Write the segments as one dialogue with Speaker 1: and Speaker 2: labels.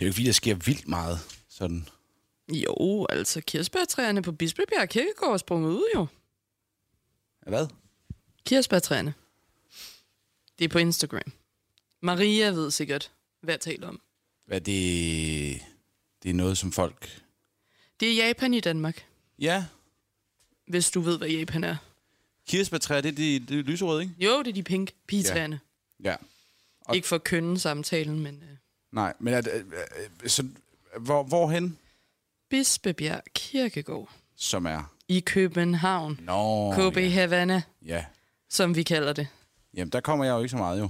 Speaker 1: Det er jo ikke fordi, der sker vildt meget sådan.
Speaker 2: Jo, altså kirsebærtræerne på Bispebjerg Kirkegård er sprunget ud jo.
Speaker 1: Hvad?
Speaker 2: Kirsebærtræerne. Det er på Instagram. Maria ved sikkert, hvad jeg taler om.
Speaker 1: Hvad det... Det er noget, som folk...
Speaker 2: Det er Japan i Danmark,
Speaker 1: Ja,
Speaker 2: hvis du ved, hvad Japan er.
Speaker 1: kirsebærtræer, det er de, det er lyserøde, ikke?
Speaker 2: Jo, det er de pink pigetræerne.
Speaker 1: Ja.
Speaker 2: Ja.
Speaker 1: Og-
Speaker 2: Ikke for kønne samtalen, men uh,
Speaker 1: Nej, men er, det- øh, øh, så, hvor, hvorhen?
Speaker 2: Bispebjerg Kirkegård
Speaker 1: Som er...
Speaker 2: i København.
Speaker 1: Nå,
Speaker 2: KB
Speaker 1: ja.
Speaker 2: Havana,
Speaker 1: ja.
Speaker 2: som vi kalder det.
Speaker 1: Jamen, der kommer jeg jo ikke så meget, jo.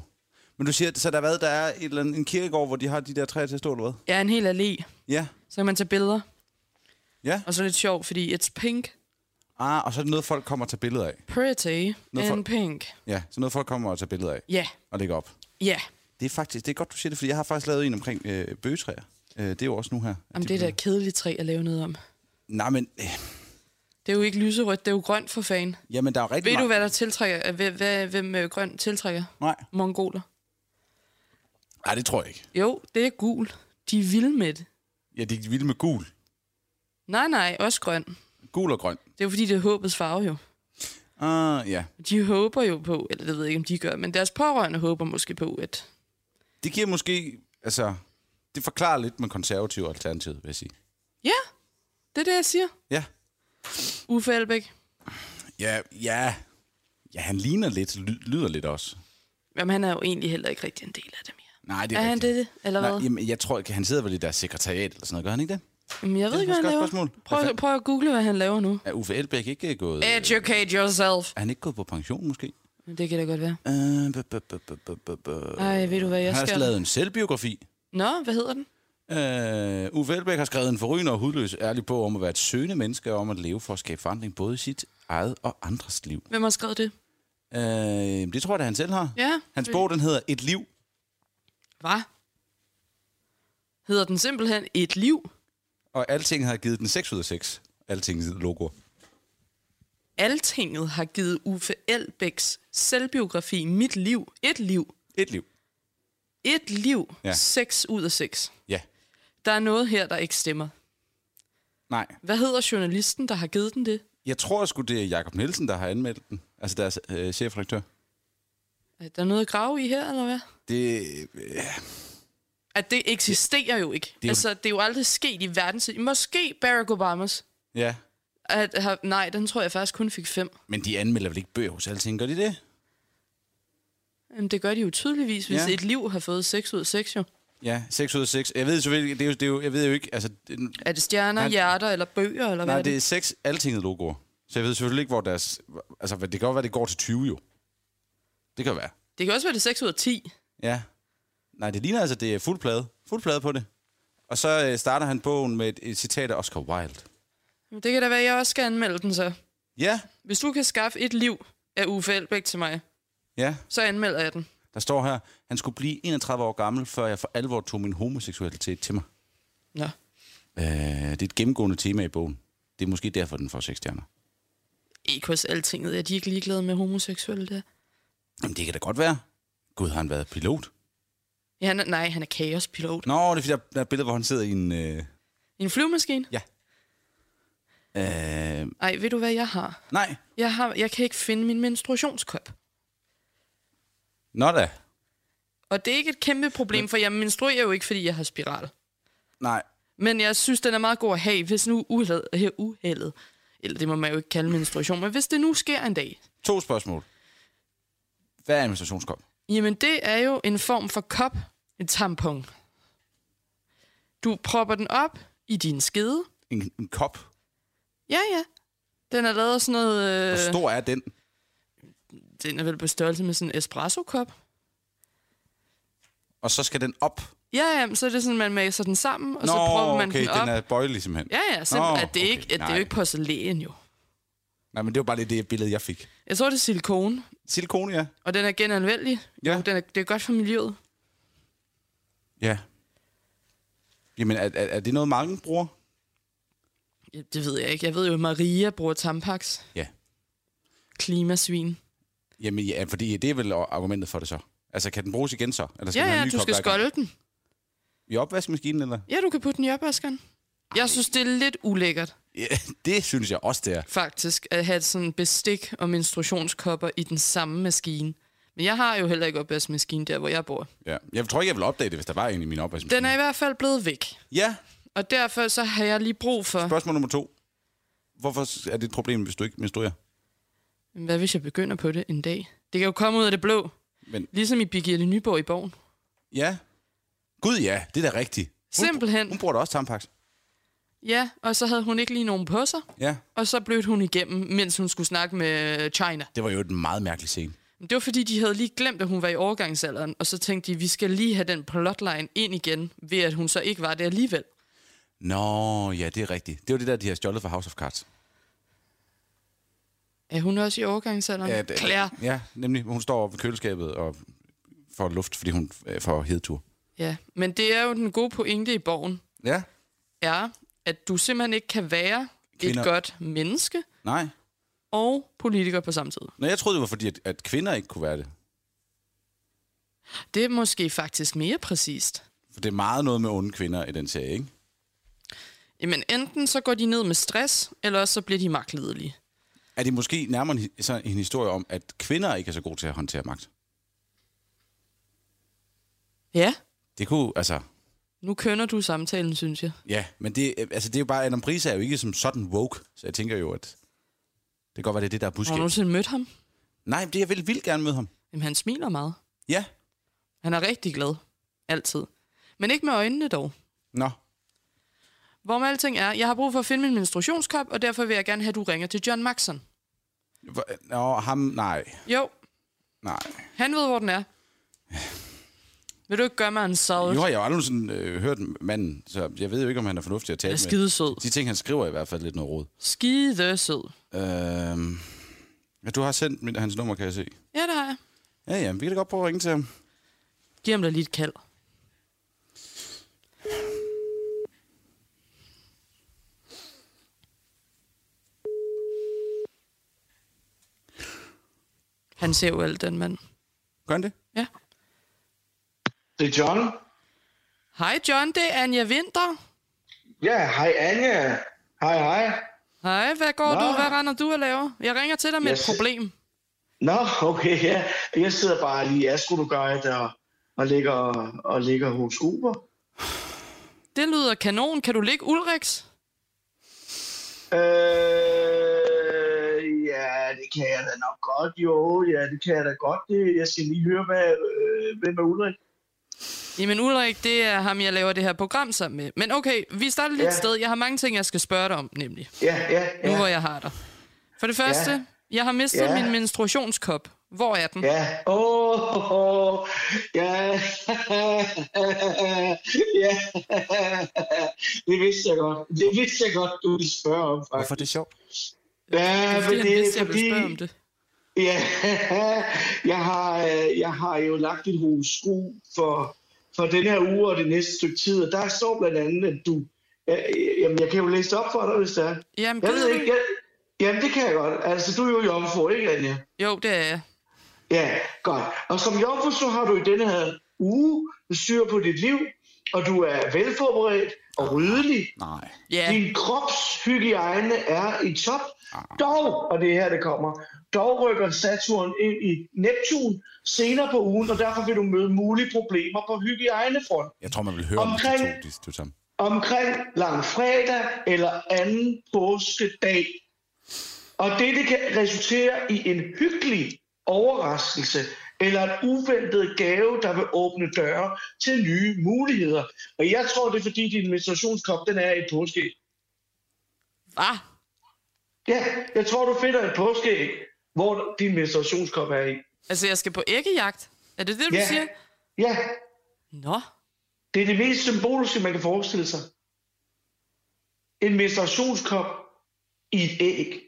Speaker 1: Men du siger, så der, er hvad, der er et eller andet, en kirkegård, hvor de har de der træer til at stå, eller hvad?
Speaker 2: Er en hel allé,
Speaker 1: Ja.
Speaker 2: så kan man tage billeder.
Speaker 1: Ja.
Speaker 2: Og så er det sjovt, fordi it's pink,
Speaker 1: Ah, og så er det noget, folk kommer og tager billeder af.
Speaker 2: pretty
Speaker 1: Noget
Speaker 2: and
Speaker 1: for-
Speaker 2: pink.
Speaker 1: Ja, så noget, folk kommer og tager billeder af
Speaker 2: Ja,
Speaker 1: og lægger op.
Speaker 2: ja.
Speaker 1: Det er faktisk, det er godt, du siger det, fordi jeg har faktisk lavet en omkring øh, bøgetræer. Øh, det er jo også nu her.
Speaker 2: Jamen, det er da kedeligt træ at lave noget om.
Speaker 1: Nej, men, øh,
Speaker 2: Det er jo ikke lyserødt, det er jo grønt for fan.
Speaker 1: jamen, der er rigtig
Speaker 2: Ved du,
Speaker 1: mange-
Speaker 2: hvad der tiltrækker? øh, Hvad, hvad, hvem øh, grønt tiltrækker?
Speaker 1: Nej.
Speaker 2: Mongoler.
Speaker 1: Nej, det tror jeg ikke.
Speaker 2: Jo, det er gul. De er vilde med det.
Speaker 1: Ja, de er vilde med gul.
Speaker 2: Nej, nej, også grøn.
Speaker 1: Gul og grøn.
Speaker 2: Det er jo fordi, det er håbets farve jo.
Speaker 1: Ah, ja.
Speaker 2: De håber jo på, eller det ved jeg ikke, om de gør, men deres pårørende håber måske på, at...
Speaker 1: Det giver måske, altså, det forklarer lidt med konservativ alternativ, vil jeg sige.
Speaker 2: Ja, det er det, jeg siger.
Speaker 1: Ja.
Speaker 2: Uffe Elbæk.
Speaker 1: Ja, ja. Ja, han ligner lidt, ly- lyder lidt også.
Speaker 2: Jamen, han er jo egentlig heller ikke rigtig en del af det mere.
Speaker 1: Nej, det
Speaker 2: Er,
Speaker 1: er,
Speaker 2: han det, eller
Speaker 1: Nej,
Speaker 2: hvad?
Speaker 1: jamen, jeg tror ikke, han sidder vel i deres sekretariat eller sådan noget, gør han ikke det?
Speaker 2: Jamen, jeg ved
Speaker 1: det
Speaker 2: ikke, hvad han laver.
Speaker 1: et spørgsmål.
Speaker 2: Prøv, prøv at google, hvad han laver nu.
Speaker 1: Er Uffe Elbæk ikke gået...
Speaker 2: Educate yourself.
Speaker 1: Er han ikke gået på pension, måske?
Speaker 2: Det kan da godt være.
Speaker 1: Uh, bu- bu- bu- bu- bu- bu- bu-
Speaker 2: Ej, ved du hvad, jeg
Speaker 1: Han har
Speaker 2: skal...
Speaker 1: lavet en selvbiografi.
Speaker 2: Nå, hvad hedder den?
Speaker 1: Uh, Uffe Elbæk har skrevet en forrygende og hudløs ærlig bog om at være et søgende menneske og om at leve for at skabe forandring både i sit eget og andres liv.
Speaker 2: Hvem har skrevet det?
Speaker 1: Uh, det tror jeg, da han selv har.
Speaker 2: Ja.
Speaker 1: Hans bog, den hedder Et liv.
Speaker 2: Hvad? Hedder den simpelthen Et Liv?
Speaker 1: Og alting har givet den 6 ud af 6. Altingets logo.
Speaker 2: Altinget har givet Uffe Elbæks selvbiografi Mit Liv. Et Liv.
Speaker 1: Et liv.
Speaker 2: Et Liv.
Speaker 1: Ja.
Speaker 2: 6 ud af 6.
Speaker 1: Ja.
Speaker 2: Der er noget her, der ikke stemmer.
Speaker 1: Nej.
Speaker 2: Hvad hedder journalisten, der har givet den det?
Speaker 1: Jeg tror sgu, det er Jakob Nielsen, der har anmeldt den. Altså deres øh, chefredaktør.
Speaker 2: Er der noget at grave i her, eller hvad?
Speaker 1: Det... Øh,
Speaker 2: At det eksisterer jo ikke.
Speaker 1: er jo-
Speaker 2: Altså, det er jo aldrig sket i verdens... Måske Barack Obamas.
Speaker 1: ja.
Speaker 2: At, have- nej, den tror jeg faktisk kun fik fem.
Speaker 1: Men de anmelder vel ikke bøger hos alting, gør de det?
Speaker 2: Jamen, det gør de jo tydeligvis, hvis
Speaker 1: Ja.
Speaker 2: et liv har fået 6 ud af 6 jo.
Speaker 1: Ja, 6 ud af 6. Jeg ved selvfølgelig, det er jo, det er jo, jeg ved jo ikke, altså... Det,
Speaker 2: Er det stjerner,
Speaker 1: Nej.
Speaker 2: hjerter eller bøger, eller hvad
Speaker 1: nej,
Speaker 2: er
Speaker 1: det
Speaker 2: det?
Speaker 1: er 6 altinget logoer. Så jeg ved selvfølgelig ikke, hvor deres... Altså, det kan godt være, det går til 20 jo. Det kan være.
Speaker 2: Det kan også være det er 6 ud af 10.
Speaker 1: Ja. Nej, det ligner altså, det er fuld plade. Fuld plade på det. Og så øh, starter han bogen med et, et citat af Oscar Wilde.
Speaker 2: Det kan da være, at jeg også skal anmelde den så.
Speaker 1: Ja,
Speaker 2: Hvis du kan skaffe et liv af Uffe Elbæk til mig,
Speaker 1: ja.
Speaker 2: så anmelder jeg den.
Speaker 1: Der står her, han skulle blive 31 år gammel, før jeg for alvor tog min homoseksualitet til mig.
Speaker 2: Nå.
Speaker 1: Øh, det er et gennemgående tema i bogen. Det er måske derfor, den får 6 stjerner.
Speaker 2: Ikke hos altinget. Er de ikke ligeglade med homoseksuelle der?
Speaker 1: Jamen, det kan da godt være. Gud, har han været pilot?
Speaker 2: Ja, han er, nej, han er kaospilot.
Speaker 1: Nå, det er fordi, der, der er et billede, hvor han sidder i en... Øh,
Speaker 2: en flyvemaskine?
Speaker 1: ja. Øh,
Speaker 2: Ej, ved du hvad jeg har?
Speaker 1: nej.
Speaker 2: Jeg, har, jeg kan ikke finde min menstruationskop.
Speaker 1: Nå da.
Speaker 2: Og det er ikke et kæmpe problem, for jeg menstruerer jo ikke, fordi jeg har spiral.
Speaker 1: Nej.
Speaker 2: Men jeg synes, den er meget god at have, hvis nu uheldet, her uheldet, eller det må man jo ikke kalde menstruation, men hvis det nu sker en dag,
Speaker 1: To spørgsmål. Hvad er en menstruationskop?
Speaker 2: jamen det er jo en form for kop, en tampon. Du propper den op i din skede.
Speaker 1: En, en kop?
Speaker 2: Ja, ja. Den er lavet af sådan noget...
Speaker 1: Hvor
Speaker 2: Øh,
Speaker 1: stor er den?
Speaker 2: den er vel på størrelse med sådan en espresso-kop.
Speaker 1: Og så skal den op?
Speaker 2: Ja, ja, så er det sådan, man maser den sammen, og
Speaker 1: Nå,
Speaker 2: så propper man
Speaker 1: okay,
Speaker 2: den op.
Speaker 1: den er bøjelig simpelthen.
Speaker 2: Ja, ja, så
Speaker 1: Nå,
Speaker 2: at det, er
Speaker 1: okay,
Speaker 2: ikke, at det er jo ikke porcelæn jo.
Speaker 1: Nej, men det var bare lige det billede, jeg fik.
Speaker 2: Jeg tror, det er silikone,
Speaker 1: Silikone, ja.
Speaker 2: og den er genanvendelig.
Speaker 1: Ja.
Speaker 2: Den er, det er godt for miljøet.
Speaker 1: Ja. Jamen, er, er, er det noget, mange bruger?
Speaker 2: Ja, det ved jeg ikke. Jeg ved jo, at Maria bruger Tampax.
Speaker 1: Ja.
Speaker 2: Klimasvin.
Speaker 1: Jamen, ja, fordi det er vel argumentet for det så. Altså, kan den bruges igen så? Eller skal
Speaker 2: Ja, ja, du skal skolde den.
Speaker 1: I opvaskemaskinen, eller?
Speaker 2: Ja, du kan putte den i opvaskeren. Jeg synes, det er lidt ulækkert,
Speaker 1: Ja, det synes jeg også, det er.
Speaker 2: faktisk, at have sådan bestik og menstruationskopper i den samme maskine. Men jeg har jo heller ikke opvaskemaskine der, hvor jeg bor.
Speaker 1: Ja. Jeg tror ikke, jeg vil opdage det, hvis der var en i min opvaskemaskine.
Speaker 2: Den er i hvert fald blevet væk.
Speaker 1: Ja.
Speaker 2: Og derfor så har jeg lige brug for...
Speaker 1: Spørgsmål nummer to. Hvorfor er det et problem, hvis du ikke menstruerer?
Speaker 2: Hvad hvis jeg begynder på det en dag? Det kan jo komme ud af det blå.
Speaker 1: Men
Speaker 2: Ligesom i Birgitte Nyborg i Borgen.
Speaker 1: ja. Gud ja, det er da rigtigt. Hun,
Speaker 2: Simpelthen.
Speaker 1: Hun bruger da også tampax.
Speaker 2: Ja, og så havde hun ikke lige nogen på sig.
Speaker 1: Ja.
Speaker 2: Og så blev hun igennem, mens hun skulle snakke med China.
Speaker 1: Det var jo en meget mærkelig scene.
Speaker 2: Det var fordi, de havde lige glemt, at hun var i overgangsalderen. Og så tænkte de, vi skal lige have den plotline ind igen, ved at hun så ikke var det alligevel.
Speaker 1: Nå, ja, det er rigtigt. Det var det der, de har stjålet fra House of Cards.
Speaker 2: Er hun også i overgangsalderen?
Speaker 1: Ja, det-
Speaker 2: Claire.
Speaker 1: Ja, nemlig. Hun står ved køleskabet og får luft, fordi hun øh, får hedetur.
Speaker 2: Ja, men det er jo den gode pointe i borgen,
Speaker 1: Ja.
Speaker 2: er, at du simpelthen ikke kan være
Speaker 1: Kvinder-
Speaker 2: et godt menneske
Speaker 1: Nej.
Speaker 2: og politiker på samme tid.
Speaker 1: Nå, jeg troede, det var fordi, at, at kvinder ikke kunne være det.
Speaker 2: Det er måske faktisk mere præcist.
Speaker 1: For det er meget noget med onde kvinder i den serie, ikke?
Speaker 2: Jamen, enten så går de ned med stress, eller også så bliver de magtlidelige.
Speaker 1: Er det måske nærmere en, så en historie om, at kvinder ikke er så gode til at håndtere magt?
Speaker 2: Ja,
Speaker 1: Det kunne, altså...
Speaker 2: nu kønner du samtalen, synes jeg.
Speaker 1: Ja, men det, altså, det er jo bare... Adam Prise er jo ikke som sådan woke, så jeg tænker jo, at... Det kan godt være, det er det, der er
Speaker 2: Har
Speaker 1: budskab.
Speaker 2: du nogensinde mødt ham?
Speaker 1: Nej, det jeg vil vildt gerne møde ham.
Speaker 2: Jamen, han smiler meget.
Speaker 1: Ja.
Speaker 2: Han er rigtig glad. Altid. Men ikke med øjnene dog.
Speaker 1: Nå.
Speaker 2: Hvor med alting er, jeg har brug for at finde min menstruationskop, og derfor vil jeg gerne have, at du ringer til John Maxon.
Speaker 1: Hvor- Nå, ham... Nej.
Speaker 2: Jo,
Speaker 1: Nej.
Speaker 2: han ved, hvor den er. Vil du ikke gøre mig en salve?
Speaker 1: Nu har jeg jo aldrig sådan, øh, hørt manden, så jeg ved jo ikke, om han er fornuftig at tale
Speaker 2: er
Speaker 1: med.
Speaker 2: skide sød.
Speaker 1: De ting, han skriver, er i hvert fald lidt noget råd.
Speaker 2: Skide sød.
Speaker 1: Øhm, ja, du har sendt mit, hans nummer, kan jeg se.
Speaker 2: Ja, det har jeg.
Speaker 1: Ja, ja, vi kan da godt prøve at ringe til ham.
Speaker 2: Giv ham da lige et kald. Han ser jo alt, den mand.
Speaker 1: Gør han det?
Speaker 2: Ja.
Speaker 3: Det er John.
Speaker 2: Hej John, det er Anja Vinter.
Speaker 3: Ja, hej Anja. Hej, hej.
Speaker 2: Hej, hvad går
Speaker 3: Nå.
Speaker 2: du? Hvad render du og laver? Jeg ringer til dig med
Speaker 3: Jeg
Speaker 2: et problem.
Speaker 3: Nå, okay, ja. Jeg sidder bare lige i Astroguide og, og ligger, og ligger hos Uber.
Speaker 2: Det lyder kanon. Kan du ligge Ulriks?
Speaker 3: Øh, det kan jeg da nok godt, jo. Ja, det kan jeg da godt. Det, jeg skal lige høre, hvad, øh, hvem er Ulrik?
Speaker 2: Jamen Ulrik, det er ham, jeg laver det her program sammen med. Men okay, vi starter lidt
Speaker 3: Ja.
Speaker 2: sted. Jeg har mange ting, jeg skal spørge dig om, nemlig.
Speaker 3: Ja, ja,
Speaker 2: Nu hvor
Speaker 3: ja.
Speaker 2: jeg har dig. For det første,
Speaker 3: Ja.
Speaker 2: jeg har mistet
Speaker 3: Ja.
Speaker 2: min menstruationskop. Hvor er den?
Speaker 3: Ja, åh, oh, oh, ja, ja, det vidste jeg godt. Det vidste jeg godt, du ville spørge om, faktisk.
Speaker 1: Hvorfor er det sjovt?
Speaker 3: Ja,
Speaker 2: Fordi
Speaker 3: men
Speaker 2: han
Speaker 3: det er
Speaker 2: jeg ville spørge om
Speaker 3: fordi,
Speaker 2: det.
Speaker 3: ja, jeg har, øh, jeg har jo lagt et horoskop for, for den her uge og det næste stykke tid, og der står blandt andet, at du, ja, jamen jeg kan jo læse det op for dig, hvis det er.
Speaker 2: Jamen,
Speaker 3: Jeg ved ikke, jeg, jamen det kan jeg godt. Altså, du er jo jomfru, ikke Anja?
Speaker 2: Jo, det er jeg.
Speaker 3: Ja, godt. Og som jomfru, så har du i denne her uge styr på dit liv, og du er velforberedt og ryddelig.
Speaker 1: Nej.
Speaker 2: Ja,
Speaker 3: Din kropshygiejne er i top. Dog, og det er her, det kommer, dog rykker Saturn ind i Neptun senere på ugen, og derfor vil du møde mulige problemer på hygiejnefront.
Speaker 1: Jeg tror, man vil høre om de
Speaker 3: Omkring-
Speaker 1: to, de to sammen.
Speaker 3: Omkring langfredag eller anden påskedag. Og det kan resultere i en hyggelig overraskelse eller en uventet gave, der vil åbne døre til nye muligheder. Og jeg tror, det er fordi, din menstruationskop den er i et påskeæg.
Speaker 2: hvad?
Speaker 3: Ja, jeg tror, du finder et påskeæg, hvor din menstruationskop er i.
Speaker 2: Altså, jeg skal på æggejagt. Er det det, du
Speaker 3: Ja.
Speaker 2: siger?
Speaker 3: Ja,
Speaker 2: Nå,
Speaker 3: det er det mest symboliske, man kan forestille sig. En menstruationskop i et æg.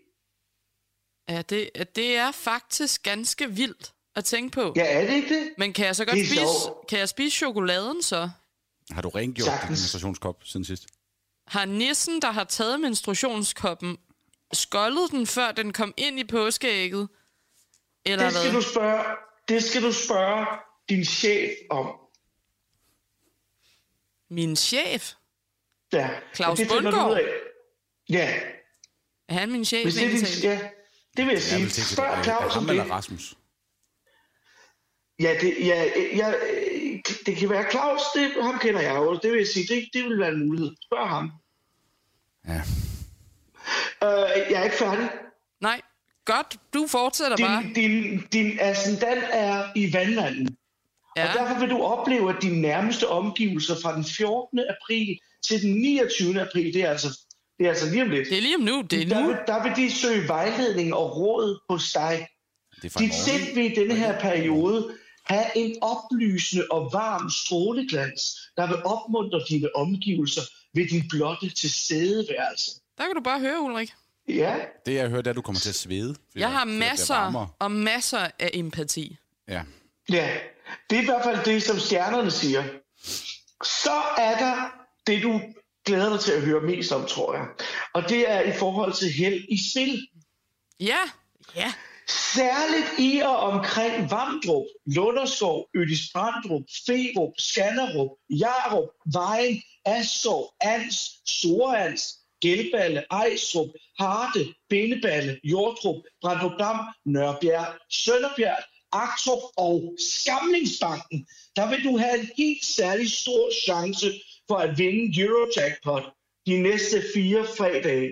Speaker 2: ja, det, det er faktisk ganske vildt at tænke på.
Speaker 3: Ja, er det ikke det?
Speaker 2: Men kan jeg så godt
Speaker 3: Det er
Speaker 2: spise, kan jeg spise chokoladen så?
Speaker 1: Har du rengjort din menstruationskop siden sidst?
Speaker 2: Har nissen, der har taget menstruationskoppen, skoldet den, før den kom ind i påskeægget? Eller
Speaker 3: Det skal
Speaker 2: hvad?
Speaker 3: du spørge, det skal du spørge din chef om.
Speaker 2: Min chef?
Speaker 3: Ja.
Speaker 2: Claus
Speaker 3: det du
Speaker 2: Bundgaard?
Speaker 3: Ja,
Speaker 2: Er han min chef?
Speaker 3: hvis det er din, ja, det vil jeg
Speaker 1: Jeg
Speaker 3: sige.
Speaker 1: vil tænke,
Speaker 3: Spørg Claus om
Speaker 1: ham eller
Speaker 3: det.
Speaker 1: Rasmus?
Speaker 3: Ja, det, ja, ja, det kan være Claus, det, ham kender jeg jo. Det vil jeg sige, det, det vil være en mulighed. Spørg ham.
Speaker 1: Ja.
Speaker 3: Øh, jeg er ikke færdig.
Speaker 2: Nej, godt. Du fortsætter bare.
Speaker 3: Din, din, din ascendant er i vandmanden. Ja. Og derfor vil du opleve, at dine nærmeste omgivelser fra den 14. april til den 29. april, det er altså, det er altså lige om lidt,
Speaker 2: Det er lige om nu. Det er
Speaker 3: der
Speaker 2: nu.
Speaker 3: vil, der vil de søge vejledning og råd hos dig.
Speaker 1: Det er
Speaker 3: Dit sind vil i denne her periode have en oplysende og varm stråleglans, der vil opmuntre dine omgivelser ved din blotte tilstedeværelse.
Speaker 2: Der kan du bare høre, Ulrik.
Speaker 3: Ja,
Speaker 1: Det jeg hører, det er, at du kommer til at svede.
Speaker 2: Jeg har masser og masser af empati.
Speaker 1: Ja.
Speaker 3: ja. Det er i hvert fald det, som stjernerne siger. Så er der det, du glæder dig til at høre mest om, tror jeg. Og det er i forhold til held i spil.
Speaker 2: Ja, ja.
Speaker 3: Særligt i og omkring Vamdrup, Lunderskov, Ødis Brandrup, Ferup, Skanderup, Jarup, Vejen, Asskov, Ans, Storans, Gelballe, Ejstrup, Harte, Bindeballe, Jordrup, Brandrup Dam, Nørbjerg, Sønderbjerg, Aktrup og Skamlingsbanken. Der vil du have en helt særlig stor chance for at vinde Eurojackpot de næste fire fredage.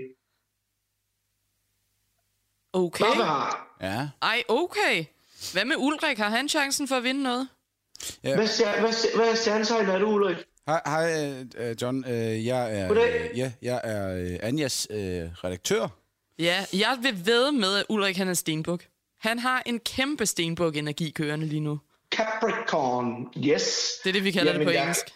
Speaker 2: Okay.
Speaker 1: Ja.
Speaker 2: Ej, okay. Hvad med Ulrik? Har han chancen for at vinde noget?
Speaker 1: ja.
Speaker 3: Hvad, hvad, hvad er stjernetegn er du, Ulrik?
Speaker 1: Hej, hej øh, John. Øh, Jeg er,
Speaker 3: Goddag.
Speaker 1: øh, ja, jeg er øh, Anjas øh, redaktør.
Speaker 2: Ja, jeg vil ved med, at Ulrik han er stenbuk. Han har en kæmpe stenbuk-energi kørende lige nu.
Speaker 3: Capricorn, yes.
Speaker 2: Det er det, vi kalder
Speaker 3: Jamen,
Speaker 2: det på
Speaker 3: jeg-
Speaker 2: engelsk.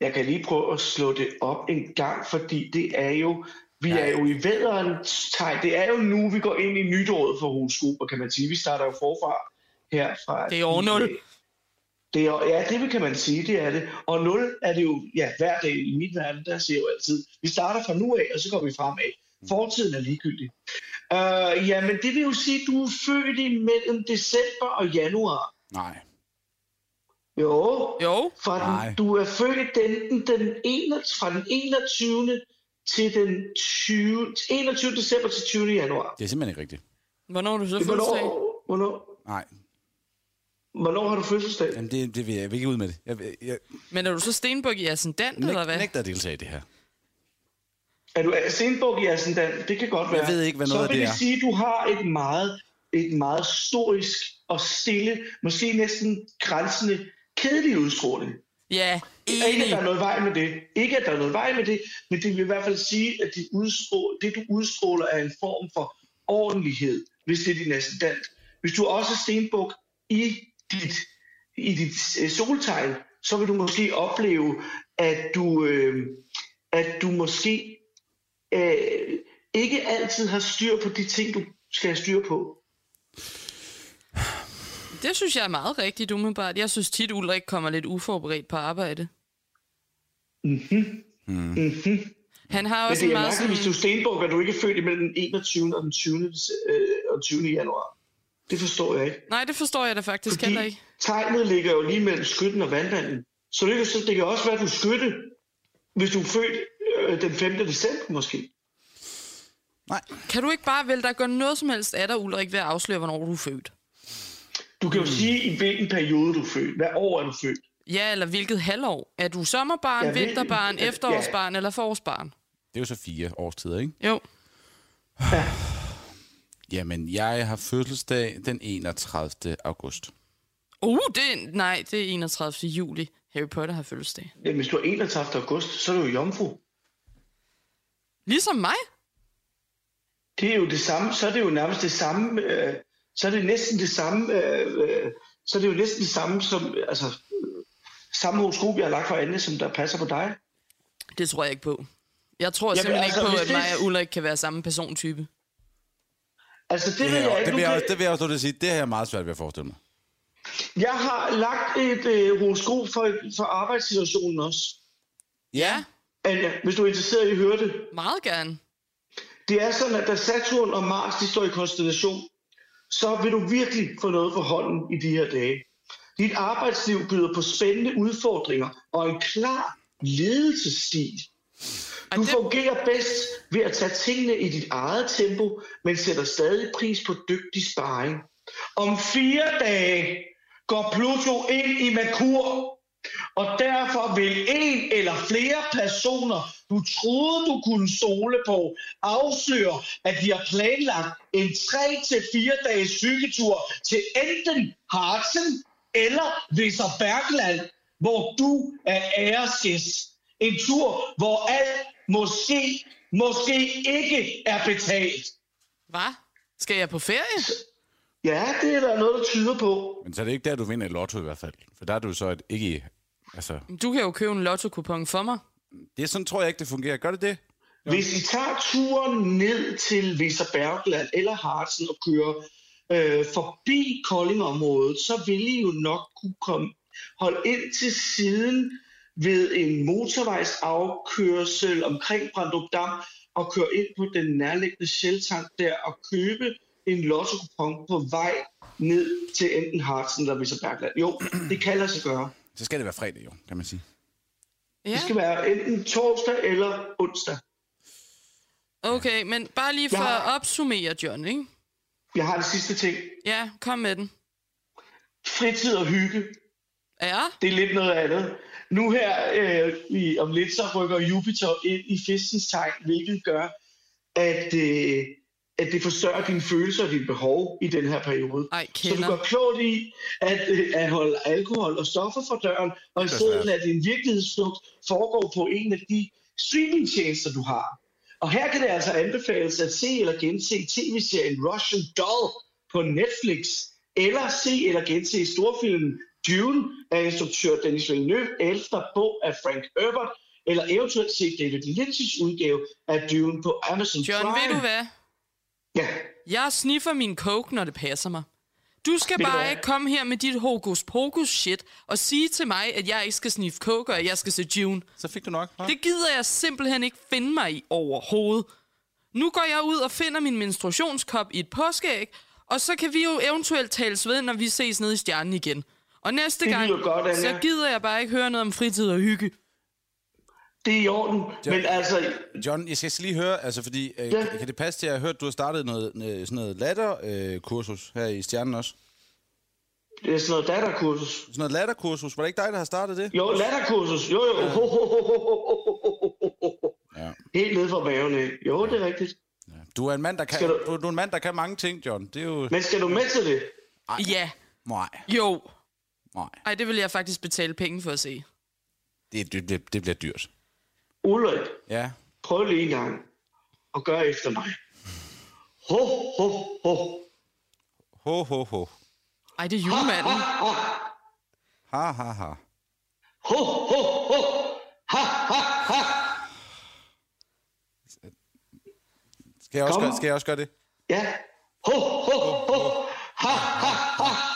Speaker 3: Jeg kan lige prøve at slå det op en gang, fordi det er jo, vi er jo i vædderens tegn. Det er jo nu, vi går ind i nytåret for horoskoper, kan man sige. Vi starter jo forfra her fra...
Speaker 2: Det er år nul.
Speaker 3: Det er, ja, det kan man sige, det er det. Og 0 er det jo, ja, hver dag i mit verden, der ser jeg jo altid. Vi starter fra nu af, og så går vi fremad. Fortiden er ligegyldig. Uh, ja, men det vil jo sige, at du er født imellem december og januar.
Speaker 1: Nej.
Speaker 3: Jo,
Speaker 2: Jo,
Speaker 3: Fra
Speaker 1: Nej.
Speaker 3: den, du er født den, den, 21, fra den 21. til den 20, 21. december til 20. januar.
Speaker 1: Det er simpelthen ikke rigtigt.
Speaker 2: hvornår er du så fødselsdag?
Speaker 3: Hvornår, hvornår,
Speaker 1: Nej.
Speaker 3: Hvornår har du fødselsdag?
Speaker 1: Jamen, det, det vil jeg, jeg vil ikke ud med det. Jeg, jeg, jeg
Speaker 2: Men er du så stenbuk i ascendant, eller
Speaker 1: næg,
Speaker 2: hvad?
Speaker 1: nægter at deltage i det her.
Speaker 3: Er du stenbuk i ascendant? Det kan godt være.
Speaker 1: ved ikke, hvad noget
Speaker 3: Så
Speaker 1: af
Speaker 3: vil
Speaker 1: det
Speaker 3: det
Speaker 1: er.
Speaker 3: sige, at du har et meget, et meget stoisk og stille, måske næsten grænsende kedelig udstråling.
Speaker 2: Ja,
Speaker 3: Ikke, at der er
Speaker 2: enig.
Speaker 3: noget vej med det. Ikke, at der er noget vej med det, men det vil i hvert fald sige, at det, udstråler, det du udstråler er en form for ordentlighed, hvis det er din ascendant. Hvis du også er stenbuk i dit, i dit øh, soltegn, så vil du måske opleve, at du, øh, at du måske øh, ikke altid har styr på de ting, du skal have styr på.
Speaker 2: Det synes jeg er meget rigtigt, umiddelbart. Jeg synes tit, Ulrik kommer lidt uforberedt på arbejde.
Speaker 3: Mm-hmm. Mm-hmm.
Speaker 2: Han har
Speaker 3: Men
Speaker 2: også
Speaker 3: det
Speaker 2: en
Speaker 3: er
Speaker 2: meget
Speaker 3: mærkeligt, hvis du er
Speaker 2: sådan...
Speaker 3: stenbuk, og du ikke er født imellem den 21. og den 20. dece- øh, og 20. januar. Det forstår jeg ikke.
Speaker 2: Nej, det forstår jeg da faktisk heller ikke.
Speaker 3: tegnet ligger jo lige mellem skytten og vandmanden. Så det, kan, så det kan også være, at du skytte, hvis du er født øh, den 5. december måske.
Speaker 1: Nej.
Speaker 2: Kan du ikke bare vælge dig at gøre noget som helst af dig, Ulrik, ved at afsløre, hvornår du er født?
Speaker 3: Du kan jo sige, i hvilken periode du er født. Hvad år er du født?
Speaker 2: Ja, eller hvilket halvår? Er du sommerbarn,
Speaker 3: Ja,
Speaker 2: vinterbarn,
Speaker 3: ja,
Speaker 2: efterårsbarn eller forårsbarn?
Speaker 1: Det er jo så fire årstider, ikke?
Speaker 2: Jo.
Speaker 1: Jamen, jeg har fødselsdag den 31. august.
Speaker 2: Uh, det er, nej, det er 31. juli. Harry Potter har fødselsdag.
Speaker 3: Ja, hvis du er 31. august, så er du jo jomfru.
Speaker 2: Ligesom mig?
Speaker 3: Det er jo det samme, så er det jo nærmest det samme, øh, så er det næsten det samme, øh, øh, så er det jo næsten det samme som, altså, samme horoskop, jeg har lagt for Anne, som der passer på dig.
Speaker 2: Det tror jeg ikke på. Jeg tror
Speaker 3: Jamen,
Speaker 2: simpelthen
Speaker 3: altså,
Speaker 2: ikke på, at
Speaker 3: det-
Speaker 2: mig og Ulrik kan være samme persontype.
Speaker 3: Altså, det,
Speaker 1: Det,
Speaker 3: ved
Speaker 1: her,
Speaker 3: jeg ikke.
Speaker 1: det, vil jeg, det vil jeg også til at sige, det har jeg meget svært ved at forestille mig.
Speaker 3: Jeg har lagt et øh, horoskop for, for arbejdssituationen også.
Speaker 2: Ja,
Speaker 3: Anja, hvis du er interesseret i at høre det.
Speaker 2: meget gerne.
Speaker 3: Det er sådan, at da Saturn og Mars de står i konstellation, så vil du virkelig få noget for hånden i de her dage. Dit arbejdsliv byder på spændende udfordringer og en klar ledelsesstil. Du
Speaker 2: det,
Speaker 3: fungerer bedst ved at tage tingene i dit eget tempo, men sætter stadig pris på dygtig sparring. Om fire dage går Pluto ind i Merkur, og derfor vil en eller flere personer, du troede, du kunne stole på, afsløre, at de har planlagt en 3-4 dages cykeltur til enten Harzen eller Visser Bergland, hvor du er æresgæst. En tur, hvor alt måske, måske ikke er betalt.
Speaker 2: hvad? Skal jeg på ferie?
Speaker 3: Ja, det er der noget, der tyder på.
Speaker 1: Men så er det ikke der, du vinder et lotto i hvert fald. For der er du så et, ikke... Altså,
Speaker 2: Du kan jo købe en lotto-kupon for mig.
Speaker 1: det er sådan, tror jeg ikke, det fungerer. Gør det det?
Speaker 3: Hvis I tager turen ned til Visser Bergland eller Harzen og kører øh, forbi Koldingområdet, så vil I jo nok kunne komme, holde ind til siden ved en motorvejsafkørsel omkring Brandrup Dam og køre ind på den nærliggende sheltank der og købe en lotto på vej ned til enten Harzen eller Visser Bergland. Jo, det kan lade sig gøre.
Speaker 1: Så skal det være fredag jo, kan man sige.
Speaker 2: Ja,
Speaker 3: Det skal være enten torsdag eller onsdag.
Speaker 2: okay, men bare lige for
Speaker 3: Ja.
Speaker 2: at opsummere, John, ikke?
Speaker 3: Jeg har det sidste ting.
Speaker 2: Ja, kom med den.
Speaker 3: Fritid og hygge.
Speaker 2: Ja,
Speaker 3: Det er lidt noget andet. Nu her øh, i, om lidt, så rykker Jupiter ind i fiskens tegn, hvilket gør, at, øh, at det forsørger dine følelser og dine behov i den her periode.
Speaker 2: ej,
Speaker 3: Så du går klogt i at, øh, at holde alkohol og stoffer fra døren, og i
Speaker 1: Det er
Speaker 3: stedet lade din virkelighedsflugt foregå på en af de streamingtjenester, du har. Og her kan det altså anbefales at se eller gense tv-serien Russian Doll på Netflix, eller se eller gense storfilmen Dune af instruktør Denis Villeneuve efter bog af Frank Herbert, eller eventuelt se David Lynch's udgave af Dune på Amazon
Speaker 2: John,
Speaker 3: Prime.
Speaker 2: ved du hvad?
Speaker 3: Ja,
Speaker 2: Jeg sniffer min coke, når det passer mig. Du skal
Speaker 3: Ved
Speaker 2: bare ikke komme her med dit hokus pokus shit og sige til mig, at jeg ikke skal sniffe coke, og at jeg skal se June.
Speaker 1: Så fik du nok. hva'?
Speaker 2: Det gider jeg simpelthen ikke finde mig i overhovedet. Nu går jeg ud og finder min menstruationskop i et påskeæg, og så kan vi jo eventuelt tales ved, når vi ses nede i stjernen igen. Og næste
Speaker 3: det
Speaker 2: gang,
Speaker 3: godt,
Speaker 2: så gider jeg bare ikke høre noget om fritid og hygge.
Speaker 3: Det er i orden, John, men altså...
Speaker 1: John, jeg skal lige høre, altså fordi... Øh,
Speaker 3: ja.
Speaker 1: Kan det passe til, at jeg har hørt, at du har startet noget, øh, sådan noget latterkursus øh, her i Stjernen også?
Speaker 3: Det er sådan noget latterkursus.
Speaker 1: Sådan noget latterkursus. Var det ikke dig, der har startet det?
Speaker 3: Jo, latterkursus. Jo, jo. Ja.
Speaker 1: Ja.
Speaker 3: Helt ned fra maven. Ikke? Jo, det er rigtigt. Ja.
Speaker 1: Du er en mand, der kan, du...
Speaker 3: Du,
Speaker 1: du er en mand, der kan mange ting, John. Det er jo...
Speaker 3: Men skal du med til det? Ej.
Speaker 2: Ja.
Speaker 1: Nej.
Speaker 2: Jo
Speaker 1: nej.
Speaker 2: Ej, det vil jeg faktisk betale penge for at se.
Speaker 1: Det, det, det, det bliver dyrt.
Speaker 3: Ulrik,
Speaker 1: Ja.
Speaker 3: prøv lige en gang og gør efter mig. Ho, ho, ho.
Speaker 1: Ho, ho, ho.
Speaker 2: Ej, det er julemanden.
Speaker 1: Ha, ha, ha.
Speaker 3: Ho, ho, ho. Ha, ha, ha.
Speaker 1: Skal jeg også,
Speaker 3: Kom.
Speaker 1: gøre, skal jeg også gøre det?
Speaker 3: Ja. Ho, ho, ho. Ha, ha, ha.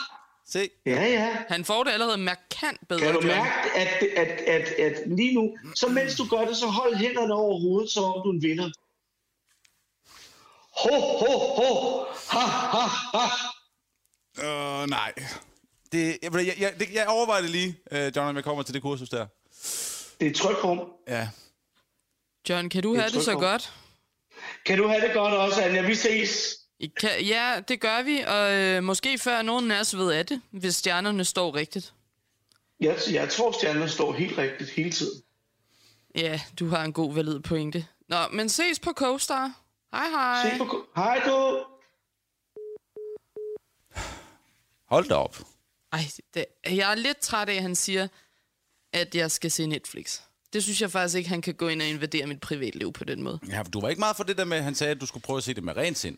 Speaker 1: Se.
Speaker 3: Ja, ja.
Speaker 2: Han får det allerede markant bedre,
Speaker 3: Kan du mærke, at, at, at, at lige nu, så mens du gør det, så hold hænderne over hovedet, som om du er en vinder. Ho, ho, ho. Ha, ha, ha.
Speaker 1: Øh, nej. Det, jeg, jeg, jeg, det, jeg overvejer det lige, øh, John, om jeg kommer til det kursus der.
Speaker 3: Det er et trykrum.
Speaker 1: Ja.
Speaker 2: John, kan du have det så godt?
Speaker 3: Kan du have det godt også, Anja? Vi ses.
Speaker 2: I Kan, ja, det gør vi, og øh, måske før nogen af os ved af det, hvis stjernerne står rigtigt.
Speaker 3: Jeg, jeg tror, stjernerne står helt rigtigt hele tiden.
Speaker 2: Ja, du har en god valid pointe. Nå, men ses på CoStar. Hej hej.
Speaker 3: Se på... Hej du.
Speaker 1: Hold da op.
Speaker 2: Ej, det, jeg er lidt træt af, at han siger, at jeg skal se Netflix. Det synes jeg faktisk ikke, han kan gå ind og invadere mit privatliv på den måde.
Speaker 1: Ja, du var ikke meget for det der med, at han sagde, at du skulle prøve at se det med rent sind.